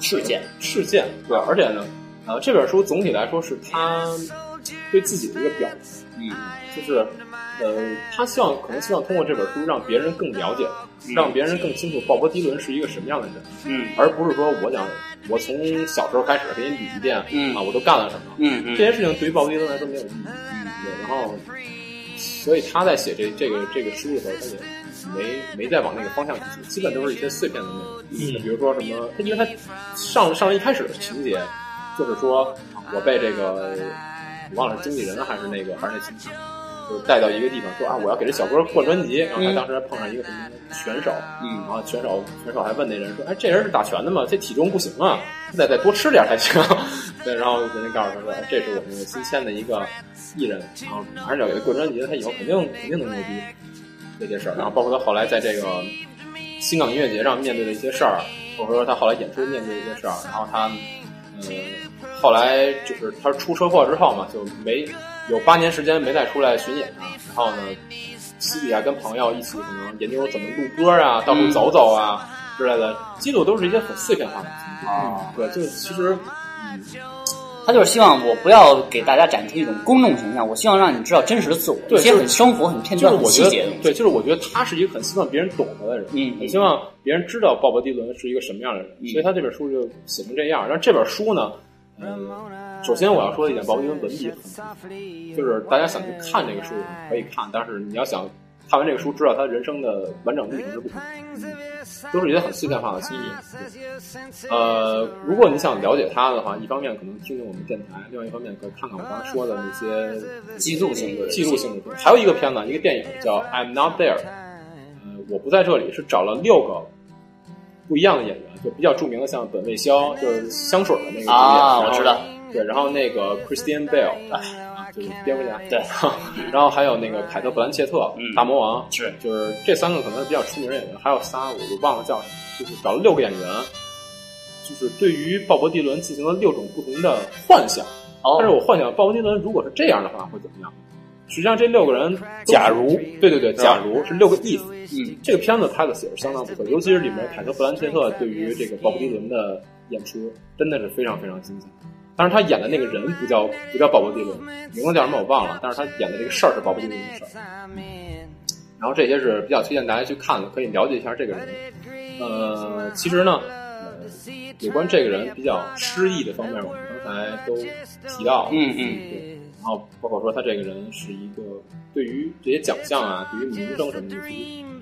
事件事件，对，而且呢，呃，这本书总体来说是他对自己的一个表达，嗯，就是呃，他希望可能希望通过这本书让别人更了解，让别人更清楚鲍勃迪伦是一个什么样的人，嗯。而不是说我讲我从小时候开始给你捋一遍，嗯啊，我都干了什么，嗯嗯。这件事情对于鲍勃迪伦来说没有意义，对，然后，所以他在写这这个这个书的时候，他也没没再往那个方向去写，基本都是一些碎片的内容，嗯，比如说什么，他因为他上上来一开始的情节就是说我被这个我忘了是经纪人还是那个还是那经纪人。就带到一个地方说啊，我要给这小哥换专辑，然后他当时还碰上一个什么选手，嗯然后选手选手还问那人说，哎，这人是打拳的吗？这体重不行啊，得再多吃点才行。对，然后人家告诉他说，哎，这是我们新签的一个艺人，然后还是要给他过专辑，他以后肯定肯定能牛逼这些事儿。然后包括他后来在这个新港音乐节上面对的一些事儿，或者说他后来演出面对的一些事儿，然后他嗯，后来就是他出车祸之后嘛，就没有八年时间没再出来巡演啊。然后呢，私底下跟朋友一起可能研究怎么录歌啊，到处走走啊之类的，记录都是一些很碎片化的。啊对，就其实，嗯，他就是希望我不要给大家展现一种公众形象，我希望让你知道真实的自我，一些对很生活、很片段、细节的东西。对，就是我觉得他是一个很希望别人懂他的人，嗯很希望别人知道鲍勃迪伦是一个什么样的人，嗯所以他这本书就写成这样。然后这本书呢，嗯，首先我要说的一点，鲍勃迪伦文笔很，就是大家想去看这个书可以看，但是你要想看完这个书，知道他人生的完整历程是不同的，都是一些很碎片化的记忆。呃，如果你想了解他的话，一方面可能听听我们电台，另外一方面可以看看我刚才说的那些记录性的记录性的片。还有一个片子，一个电影叫《I'm Not There》，呃，我不在这里，是找了六个不一样的演员，就比较著名的，像本卫肖，就是香水的那个导演员啊我知道对，然后那个 Christian Bale，蝙蝠侠，对，然后还有那个凯特·布兰切特，嗯大魔王，是就是这三个可能是比较出名的演员，还有仨我就忘了叫什么，就是找了六个演员，就是对于鲍勃迪伦进行了六种不同的幻想。哦但是我幻想鲍勃迪伦如果是这样的话会怎么样？实际上这六个人，假如对对对，假如是六个意思。嗯，这个片子拍的写是相当不错，尤其是里面凯特·布兰切特对于这个鲍勃迪伦的演出真的是非常非常精彩。当然，他演的那个人不叫不叫鲍勃迪伦，名字叫什么我忘了，但是他演的这个事儿是鲍勃迪伦的事儿。然后这些是比较推荐大家去看的，可以了解一下这个人。呃，其实呢，呃，有关这个人比较诗意的方面，我们刚才都提到了。嗯嗯对，然后包括说他这个人是一个对于这些奖项啊，对于名声什么的，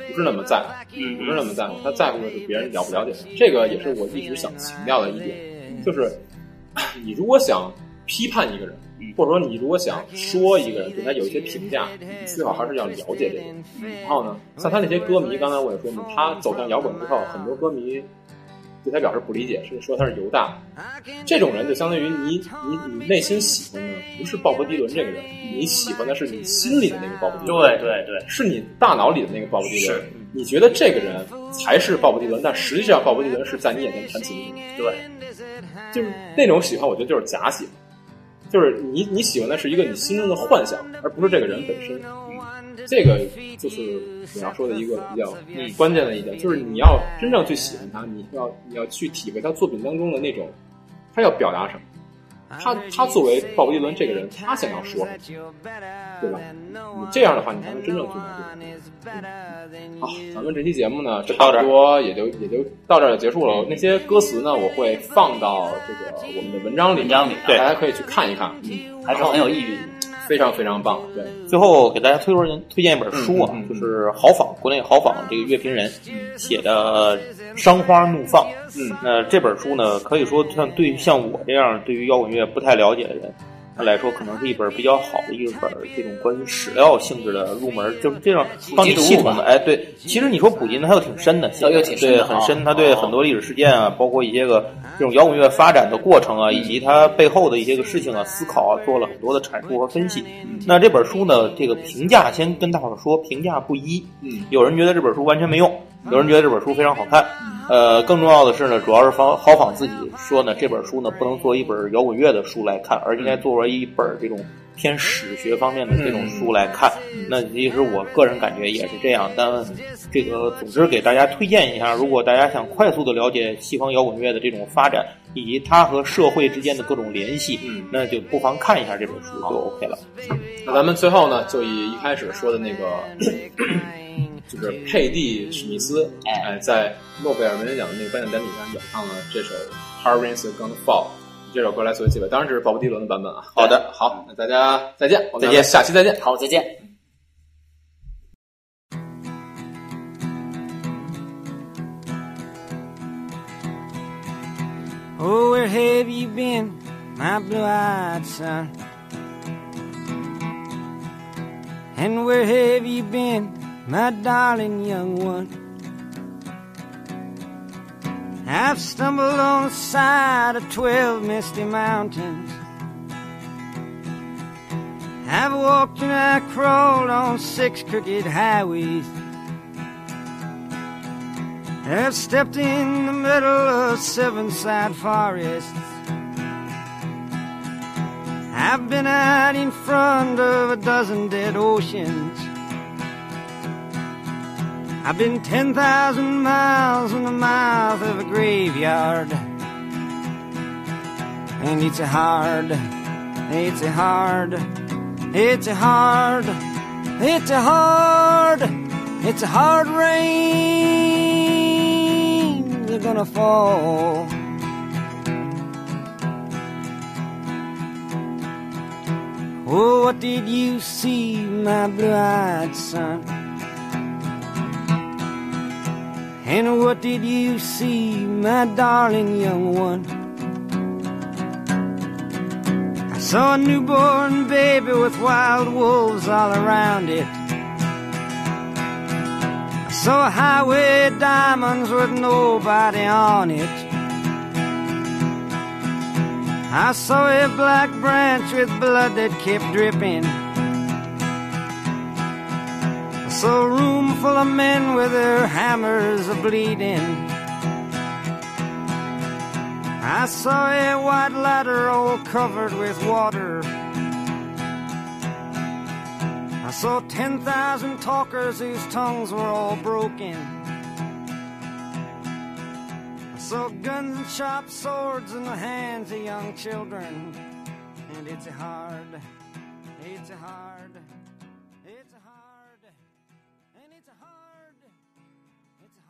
不是那么在乎，嗯不是那么在乎，他在乎的是别人了不了解他。这个也是我一直想强调的一点，就是你如果想批判一个人，或者说你如果想说一个人，对他有一些评价，你最好还是要了解这个人。然后呢，像他那些歌迷，刚才我也说嘛，他走向摇滚之后，很多歌迷对他表示不理解，甚至说他是犹大。这种人就相当于你你你内心喜欢的不是鲍勃迪伦这个人，你喜欢的是你心里的那个鲍勃迪伦，对对对，是你大脑里的那个鲍勃迪伦是。你觉得这个人才是鲍勃迪伦，但实际上鲍勃迪伦是在你眼前弹琴的。对，就是那种喜欢，我觉得就是假喜欢，就是你你喜欢的是一个你心中的幻想，而不是这个人本身。这个就是你要说的一个比较关键的一点，就是你要真正去喜欢他，你要你要去体会他作品当中的那种，他要表达什么，他他作为鲍勃迪伦这个人，他想要说什么，对吧？你这样的话，你才能真正去满足。好，咱们这期节目呢，差不多也就也就到这儿就结束了。那些歌词呢，我会放到这个我们的文章里，文章里对，大家可以去看一看，还是很有意义的。非常非常棒。对，最后给大家推荐推荐一本书啊，就是豪仿国内豪仿这个乐评人写的《伤花怒放》。嗯，那这本书呢，可以说像对像我这样对于摇滚乐不太了解的人来说，可能是一本比较好的一本这种关于史料性质的入门，就是这样帮你系统的。哎，对，其实你说普及呢，它又挺深的，又挺深的对，很深。啊它对哦很多历史事件啊，包括一些个这种摇滚乐发展的过程啊，以及它背后的一些个事情啊，思考啊，做了很多的阐述和分析。那这本书呢，这个评价先跟大伙儿说，评价不一。嗯，有人觉得这本书完全没用，有人觉得这本书非常好看。呃，更重要的是呢，主要是仿豪仿自己说呢，这本书呢不能作为一本摇滚乐的书来看，而应该作为一本这种偏史学方面的这种书来看。那其实我个人感觉也是这样，但这个总之给大家推荐一下，如果大家想快速的了解西方摇滚乐的这种发展以及它和社会之间的各种联系，嗯那就不妨看一下这本书就 OK 了。那咱们最后呢，就以一开始说的那个，就是佩蒂史密斯，哎哎，在诺贝尔文学奖的那个颁奖典礼上演唱了这首《Hard Rain's Gonna Fall》这首歌来作为结尾，当然这是鲍勃迪伦的版本啊。好的，好，那大家再见，我们再见下期再见。好，再见。Oh, where have you been, my blue-eyed son? And where have you been, my darling young one? I've stumbled on the side of twelve misty mountains. I've walked and I crawled on six crooked highways. I've stepped in the middle of seven side forests. I've been out in front of a dozen dead oceans. I've been 10,000 miles in the mouth of a graveyard. And it's a hard, it's a hard, it's a hard, it's a hard, it's a hard rain. They're gonna fall. Oh, what did you see, my blue-eyed son? And what did you see, my darling young one? I saw a newborn baby with wild wolves all around it. I saw a highway diamonds with nobody on it. I saw a black branch with blood that kept dripping. I saw a room full of men with their hammers a bleeding. I saw a white ladder all covered with water. I saw 10,000 talkers whose tongues were all broken. I saw guns and sharp swords in the hands of young children. And it's it's hard.